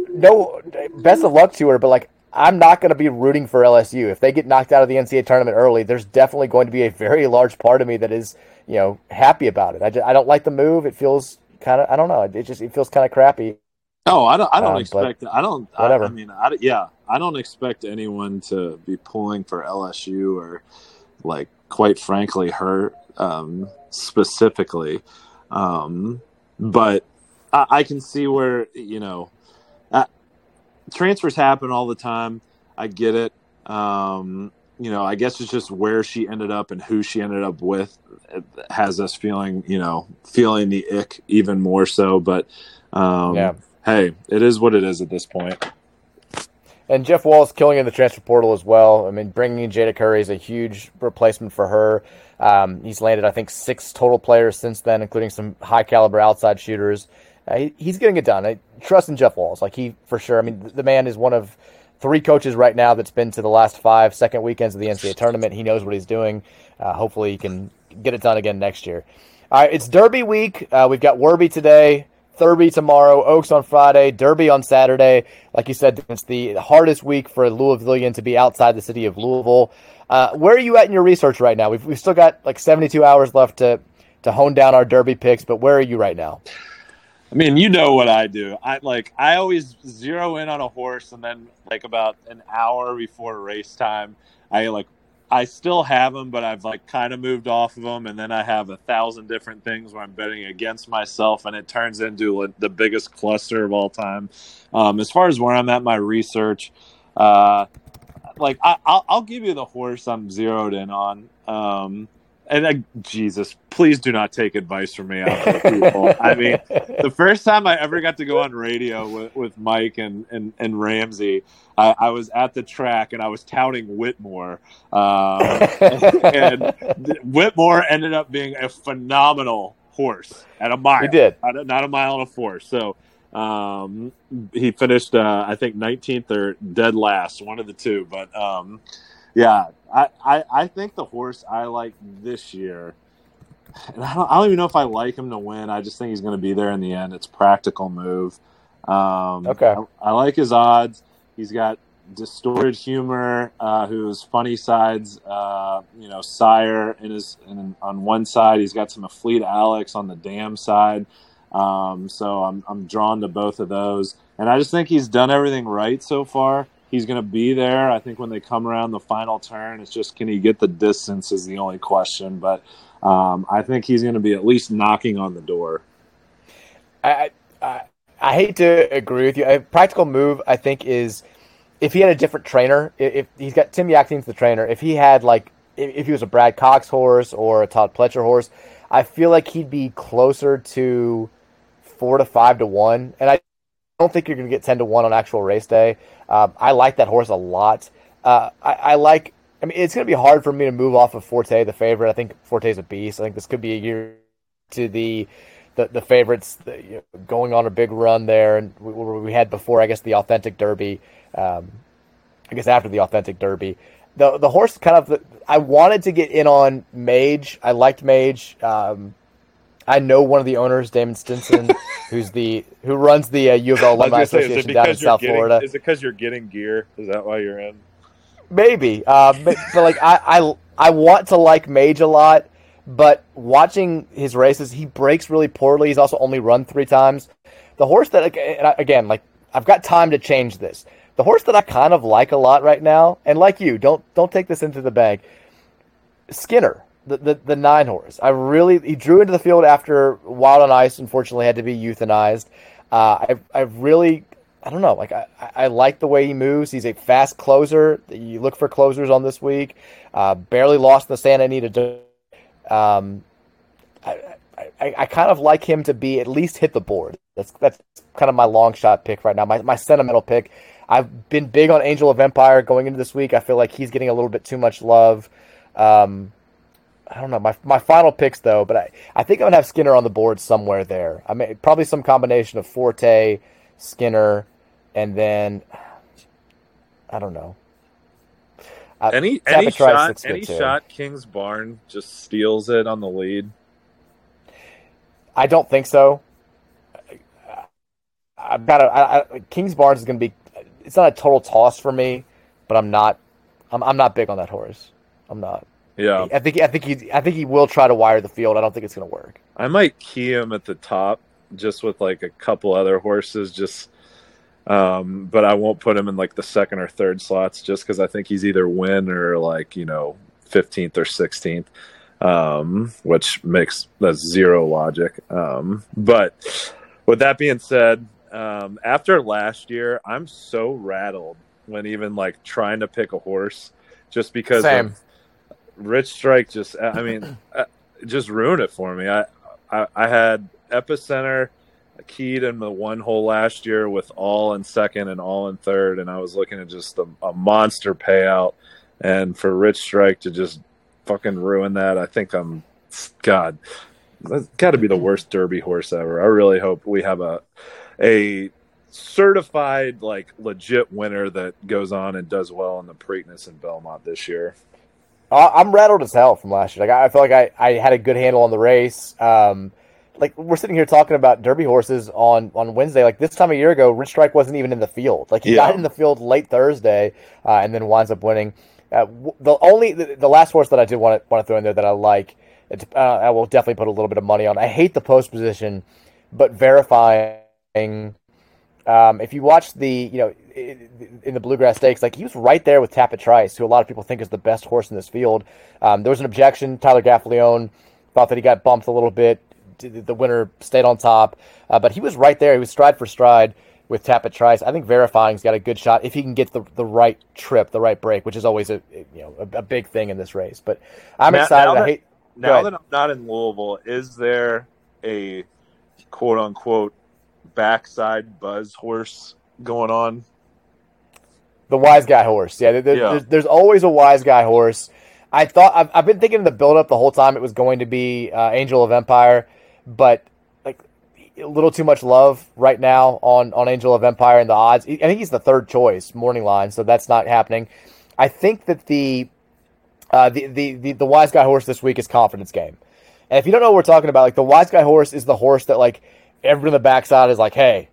no best of luck to her, but like I'm not going to be rooting for LSU if they get knocked out of the NCAA tournament early. There's definitely going to be a very large part of me that is you know happy about it. I just, I don't like the move. It feels kind of I don't know. It just it feels kind of crappy. Oh, I don't. I don't um, expect. I don't. Whatever. I, I mean, I, yeah, I don't expect anyone to be pulling for LSU or, like, quite frankly, her um, specifically. Um, but I, I, can see where, you know, uh, transfers happen all the time. I get it. Um, you know, I guess it's just where she ended up and who she ended up with has us feeling, you know, feeling the ick even more so. But um, yeah. hey, it is what it is at this point. And Jeff Walz killing in the transfer portal as well. I mean, bringing in Jayda Curry is a huge replacement for her. Um, he's landed, I think, six total players since then, including some high caliber outside shooters. Uh, he, he's getting it done. I trust in Jeff Walz. Like he, for sure. I mean, the, the man is one of three coaches right now that's been to the last five second weekends of the NCAA tournament. He knows what he's doing. Uh, hopefully, he can get it done again next year. All right, it's Derby week. Uh, we've got Werby today, Thurby tomorrow, Oaks on Friday, Derby on Saturday. Like you said, it's the hardest week for a Louisvillian to be outside the city of Louisville. Uh, where are you at in your research right now? We've, we've still got like 72 hours left to, to hone down our Derby picks, but where are you right now? I mean, you know what I do. I like I always zero in on a horse, and then like about an hour before race time, I like I still have them, but I've like kind of moved off of them, and then I have a thousand different things where I'm betting against myself, and it turns into the biggest cluster of all time. Um, as far as where I'm at my research, uh, like I, will I'll give you the horse I'm zeroed in on. Um, and uh, Jesus, please do not take advice from me people. I mean, the first time I ever got to go on radio with, with Mike and, and, and Ramsey, I, I, was at the track and I was touting Whitmore. Um, and Whitmore ended up being a phenomenal horse at a mile. He did not a, not a mile and a four. So um, he finished, uh, I think, 19th or dead last, one of the two. But um, yeah, I, I, I think the horse I like this year, and I don't, I don't even know if I like him to win. I just think he's going to be there in the end. It's Practical Move. Um, okay, I, I, like his odds. He's got Distorted Humor, uh, whose Funny Cide, uh, you know, Sire in his in, on one side. He's got some Afleet Alex on the dam side. Um, so I'm I'm drawn to both of those, and I just think he's done everything right so far. He's going to be there. I think when they come around the final turn, it's just can he get the distance is the only question. But um, I think he's going to be at least knocking on the door. I, I I hate to agree with you. A Practical Move, I think, is if he had a different trainer. If he's got Tim Yakteen's the trainer, if he had like if he was a Brad Cox horse or a Todd Pletcher horse, I feel like he'd be closer to four to five to one, and I don't think you're going to get ten to one on actual race day. Um, I like that horse a lot. Uh, I, I, like. I mean, it's going to be hard for me to move off of Forte, the favorite. I think Forte's a beast. I think this could be a year to the the, the favorites the, you know, going on a big run there, and we, we, had before, I guess, the authentic Derby. Um, I guess after the authentic Derby, the the horse kind of. I wanted to get in on Mage. I liked Mage. Um, I know one of the owners, Damon Stinson, who's the who runs the uh, U of L Alumni Association down in South getting, Florida. Is it because you're getting gear? Is that why you're in? Maybe, uh, but, but, like I, I, I want to like Mage a lot, but watching his races, he breaks really poorly. He's also only run three times. The horse that again, like I've got time to change this. The horse that I kind of like a lot right now, and like you, don't don't take this into the bank. Skinner the, the, nine horse. I really he drew into the field after Wild on Ice. Unfortunately, had to be euthanized. Uh, I I really I don't know. Like I, I like the way he moves. He's a fast closer. You look for closers on this week. Uh, barely lost in the Santa Anita. Um, I, I, I kind of like him to be at least hit the board. That's that's kind of my long shot pick right now. My my sentimental pick. I've been big on Angel of Empire going into this week. I feel like he's getting a little bit too much love. Um, I don't know my my final picks though, but I, I think I'm gonna have Skinner on the board somewhere there. I mean, probably some combination of Forte, Skinner, and then I don't know. Uh, any any shot any shot Kingsbarn just steals it on the lead. I don't think so. I've got a Kingsbarn is going to be. It's not a total toss for me, but I'm not. I'm I'm not big on that horse. I'm not. Yeah, I think I think he I think he will try to wire the field. I don't think it's going to work. I might key him at the top just with like a couple other horses, just. Um, but I won't put him in like the second or third slots just because I think he's either win or like you know fifteenth or sixteenth, um, which makes that's zero logic. Um, but with that being said, um, after last year, I'm so rattled when even like trying to pick a horse just because Same. of Rich Strike just, I mean, uh, just ruined it for me. I, I, I had Epicenter keyed in the one hole last year with all in second and all in third, and I was looking at just a, a monster payout. And for Rich Strike to just fucking ruin that, I think I'm, God, that's got to be the worst Derby horse ever. I really hope we have a, a certified like legit winner that goes on and does well in the Preakness and Belmont this year. I'm rattled as hell from last year. Like I feel like I, I had a good handle on the race. Um, like we're sitting here talking about Derby horses on on Wednesday. Like this time a year ago, Rich Strike wasn't even in the field. Like he yeah. got in the field late Thursday, uh, and then winds up winning. Uh, the only the, the, last horse that I did want to want to throw in there that I like, uh, I will definitely put a little bit of money on. I hate the post position, but Verifying um, if you watch the, you know, in the Bluegrass Stakes, like he was right there with Tapit Trice, who a lot of people think is the best horse in this field. Um, there was an objection. Tyler Gaffalione thought that he got bumped a little bit. The winner stayed on top, uh, but he was right there. He was stride for stride with Tapit Trice. I think Verifying's got a good shot if he can get the the right trip, the right break, which is always a you know a, a big thing in this race. But I'm now, excited. Now that, hate, now that I'm not in Louisville, is there a quote unquote backside buzz horse going on. The wise guy horse, yeah. There, yeah. There's, there's, always a wise guy horse. I thought I've, I've been thinking in the build up the whole time it was going to be uh, Angel of Empire, but like a little too much love right now on on Angel of Empire and the odds. I think he's the third choice morning line, so that's not happening. I think that the uh, the, the the the wise guy horse this week is Confidence Game. And if you don't know what we're talking about, like the wise guy horse is the horse that like everyone in the backside is like, hey,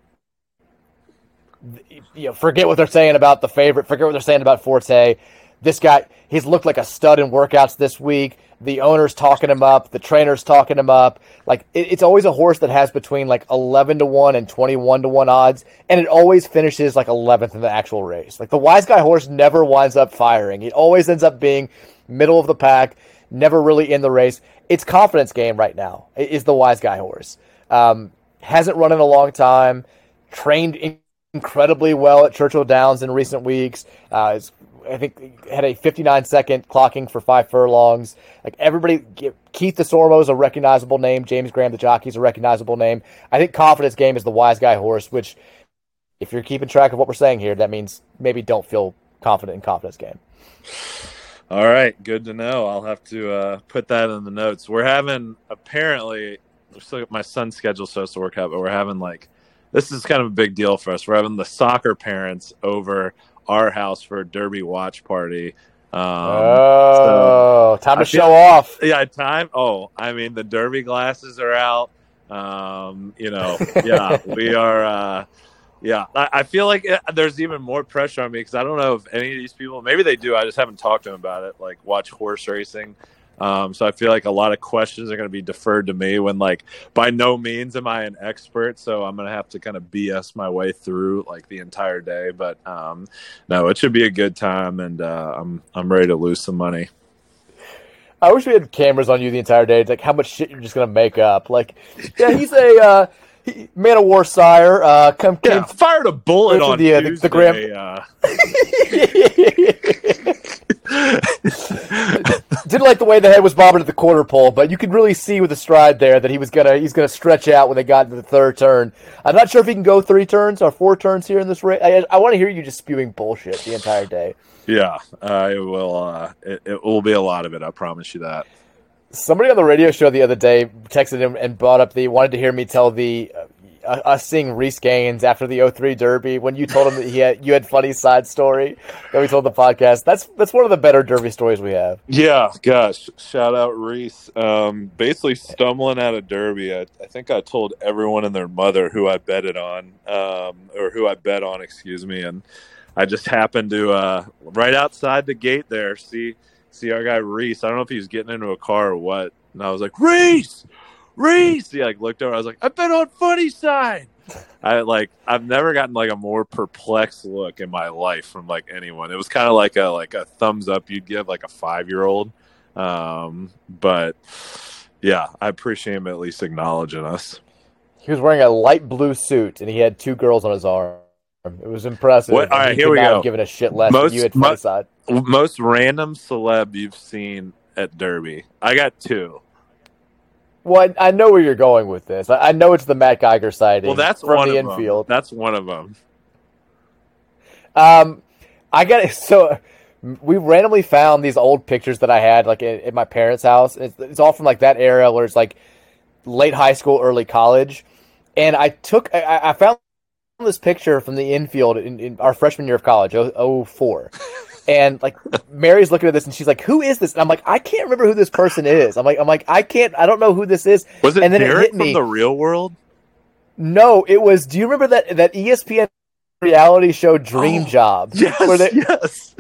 you know, forget what they're saying about the favorite, forget what they're saying about Forte. This guy, he's looked like a stud in workouts this week. The owner's talking him up, the trainer's talking him up. Like it, it's always a horse that has between like eleven to one and twenty one to one odds, and it always finishes like eleventh in the actual race. Like the wise guy horse never winds up firing. He always ends up being middle of the pack, never really in the race. It's Confidence Game right now. Is the wise guy horse. Um, hasn't run in a long time. Trained incredibly well at Churchill Downs in recent weeks. Uh, I think had a 59 second clocking for five furlongs. Like everybody, Keith Desormeaux is a recognizable name. James Graham, the jockey, is a recognizable name. I think confidence game is the wise guy horse. Which, if you're keeping track of what we're saying here, that means maybe don't feel confident in confidence game. All right, good to know. I'll have to uh, put that in the notes. We're having apparently, my son's schedule supposed to work out, but we're having like this is kind of a big deal for us. We're having the soccer parents over our house for a derby watch party. Um, oh, so time to feel, show off. Yeah, time. Oh, I mean, the derby glasses are out. Um, you know, yeah, we are. Uh, yeah, I, I feel like it, there's even more pressure on me because I don't know if any of these people, maybe they do. I just haven't talked to them about it. Like watch horse racing. Um, so I feel like a lot of questions are going to be deferred to me when, like, by no means am I an expert. So I'm going to have to kind of BS my way through like the entire day. But um, no, it should be a good time, and uh, I'm I'm ready to lose some money. I wish we had cameras on you the entire day. It's like how much shit you're just going to make up. Like, yeah, he's a. Uh, Man o' War Sire, uh, come yeah, fired a bullet on the, uh, the, the Graham. Uh... Didn't like the way the head was bobbing at the quarter pole, but you could really see with the stride there that he was gonna he's gonna stretch out when they got to the third turn. I'm not sure if he can go three turns or four turns here in this race. I, I want to hear you just spewing bullshit the entire day. Yeah, uh, it will. Uh, it, it will be a lot of it. I promise you that. Somebody on the radio show the other day texted him and brought up the wanted to hear me tell the uh, us seeing Reece Gaines after the 03 Derby when you told him that he had you had Funny Cide story that we told the podcast. That's that's one of the better Derby stories we have. Yeah, gosh, shout out Reece. Um, basically stumbling out of Derby, I, I, think I told everyone and their mother who I betted on, um, or who I bet on, excuse me, and I just happened to uh, right outside the gate there see see our guy Reece. I don't know if he was getting into a car or what. And I was like, Reece, Reece. He like looked over. I was like, I've been on Funny Cide. I like I've never gotten like a more perplexed look in my life from like anyone. It was kind of like a like a thumbs up you'd give like a five year old. Um, but yeah, I appreciate him at least acknowledging us. He was wearing a light blue suit and he had two girls on his arm. It was impressive. What, all right, here we go. Giving a shit less most, you had mo- side. Most random celeb you've seen at Derby. I got two. Well, I, I know where you're going with this. I, I, know it's the Matt Geiger sighting. Well, that's from one the of infield. Them. That's one of them. Um, I got it. So we randomly found these old pictures that I had like at, at my parents' house. It's, it's, all from like that era where it's like late high school, early college, and I took I, I found this picture from the infield in, in our freshman year of college, 04. and like Mary's looking at this and she's like, "Who is this?" And I'm like, "I can't remember who this person is." I'm like, "I'm like, I can't, I don't know who this is." Was it and then Derek it hit me. from the Real World? No, it was. Do you remember that that ESPN reality show Dream oh, Job? Yes, they, yes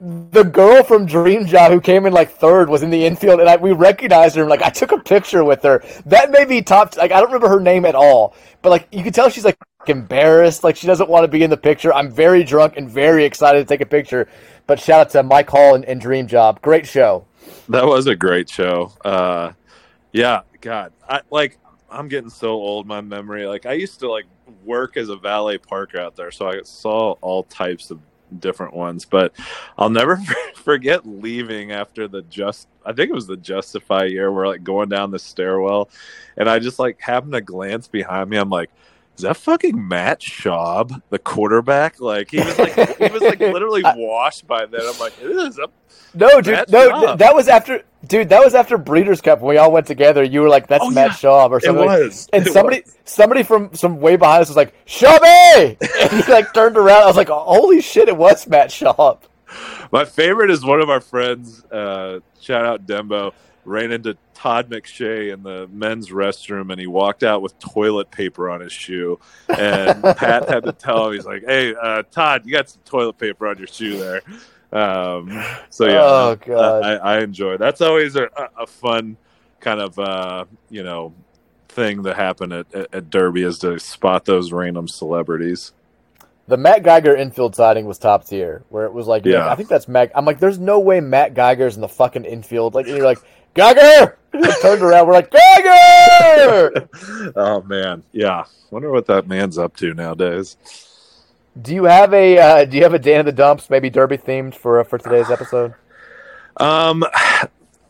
the girl from Dream Job who came in like third was in the infield, and I, we recognized her. Like I took a picture with her. That may be top. Like I don't remember her name at all, but like you can tell she's like embarrassed. Like she doesn't want to be in the picture. I'm very drunk and very excited to take a picture. But shout out to Mike Hall and, and Dream Job. Great show. That was a great show. Uh, yeah, God, I like. I'm getting so old. My memory. Like I used to like work as a valet parker out there, so I saw all types of different ones. But I'll never forget leaving after the just. I think it was the Justify year. We're like going down the stairwell, and I just like happened to glance behind me. I'm like, is that fucking Matt Schaub, the quarterback? Like he was like he was like literally washed by then. I'm like, is a no, dude, Matt no, Schaub. that was after Dude, that was after Breeders' Cup when we all went together. You were like, "That's oh, Matt yeah. Schaub" or something. It was. And it somebody, was. somebody from some way behind us was like, "Schaubby!" and he like turned around. I was like, "Holy shit! It was Matt Schaub." My favorite is one of our friends. Uh, shout out Dembo. Ran into Todd McShay in the men's restroom, and he walked out with toilet paper on his shoe. And Pat had to tell him, he's like, "Hey, uh, Todd, you got some toilet paper on your shoe there." Um, so yeah, oh, God. I, I, enjoy. That's always a, a fun kind of uh, you know thing that happened at, at, at Derby is to spot those random celebrities. The Matt Geiger infield siding was top tier, where it was like, yeah, I think that's Matt. I'm like, there's no way Matt Geiger's in the fucking infield. Like, you're like, Geiger! turned around, we're like, Geiger! oh man, yeah. Wonder what that man's up to nowadays. Do you have a uh, Do you have a Dan the Dumps, maybe Derby themed for for today's episode? Um,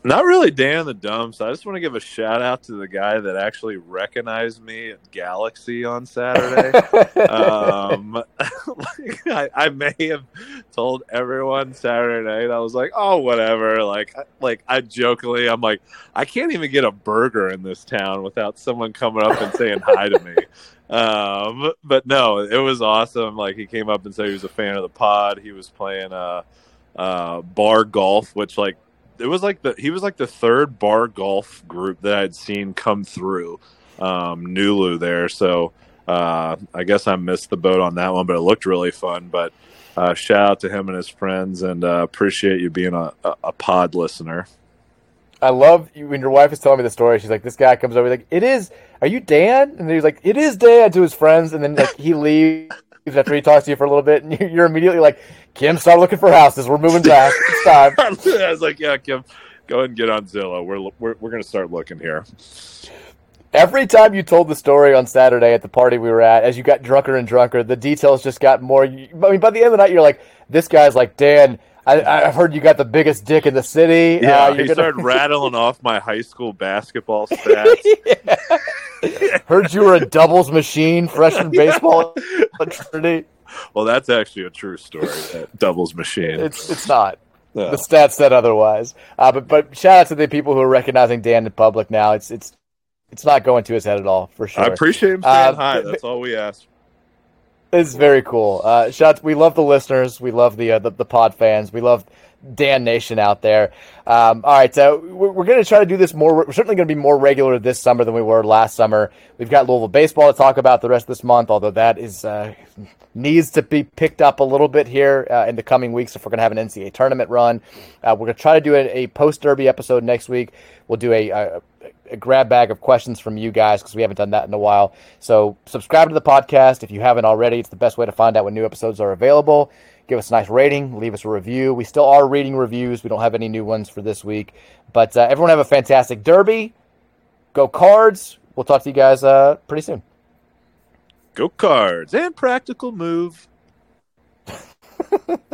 not really Dan of the Dumps. I just want to give a shout out to the guy that actually recognized me at Galaxy on Saturday. um, like I, I, may have told everyone Saturday night. I was like, oh, whatever. Like, like I jokingly, I'm like, I can't even get a burger in this town without someone coming up and saying hi to me. Um, but no, it was awesome. Like he came up and said he was a fan of the pod. He was playing uh, uh, bar golf, which like it was like the he was like the third bar golf group that I'd seen come through um, Nulu there. So uh, I guess I missed the boat on that one, but it looked really fun. But uh, shout out to him and his friends, and uh, appreciate you being a, a, a, pod listener. I love when your wife is telling me the story. She's like, "This guy comes over, like, it is. Are you Dan?" And he's like, "It is Dan" to his friends, and then like he leaves after he talks to you for a little bit, and you're immediately like, Kim, start looking for houses. We're moving back. It's time. I was like, yeah, Kim, go ahead and get on Zillow. We're we're we're gonna start looking here. Every time you told the story on Saturday at the party we were at, as you got drunker and drunker, the details just got more. I mean, by the end of the night, you're like, this guy's like, Dan, I, have heard you got the biggest dick in the city. Yeah, uh, he gonna... started rattling off my high school basketball stats. heard you were a doubles machine freshman baseball. Well, that's actually a true story. That doubles machine. It's it's not. No. The stats said otherwise. Uh, but but shout out to the people who are recognizing Dan in public now. It's it's it's not going to his head at all for sure. I appreciate him saying uh, hi. That's all we ask. It's very cool. Uh, shots. We love the listeners. We love the, uh, the, the pod fans. We love Dan Nation out there. Um, all right, so we're, we're going to try to do this more. We're certainly going to be more regular this summer than we were last summer. We've got Louisville baseball to talk about the rest of this month, although that is uh, needs to be picked up a little bit here uh, in the coming weeks if we're going to have an NCAA tournament run. Uh, we're going to try to do a, a post Derby episode next week. We'll do a, a, a grab bag of questions from you guys because we haven't done that in a while. So subscribe to the podcast if you haven't already. It's the best way to find out when new episodes are available give us a nice rating, leave us a review. We still are reading reviews. We don't have any new ones for this week. But uh, everyone have a fantastic derby. Go cards. We'll talk to you guys uh, pretty soon. Go cards and practical move.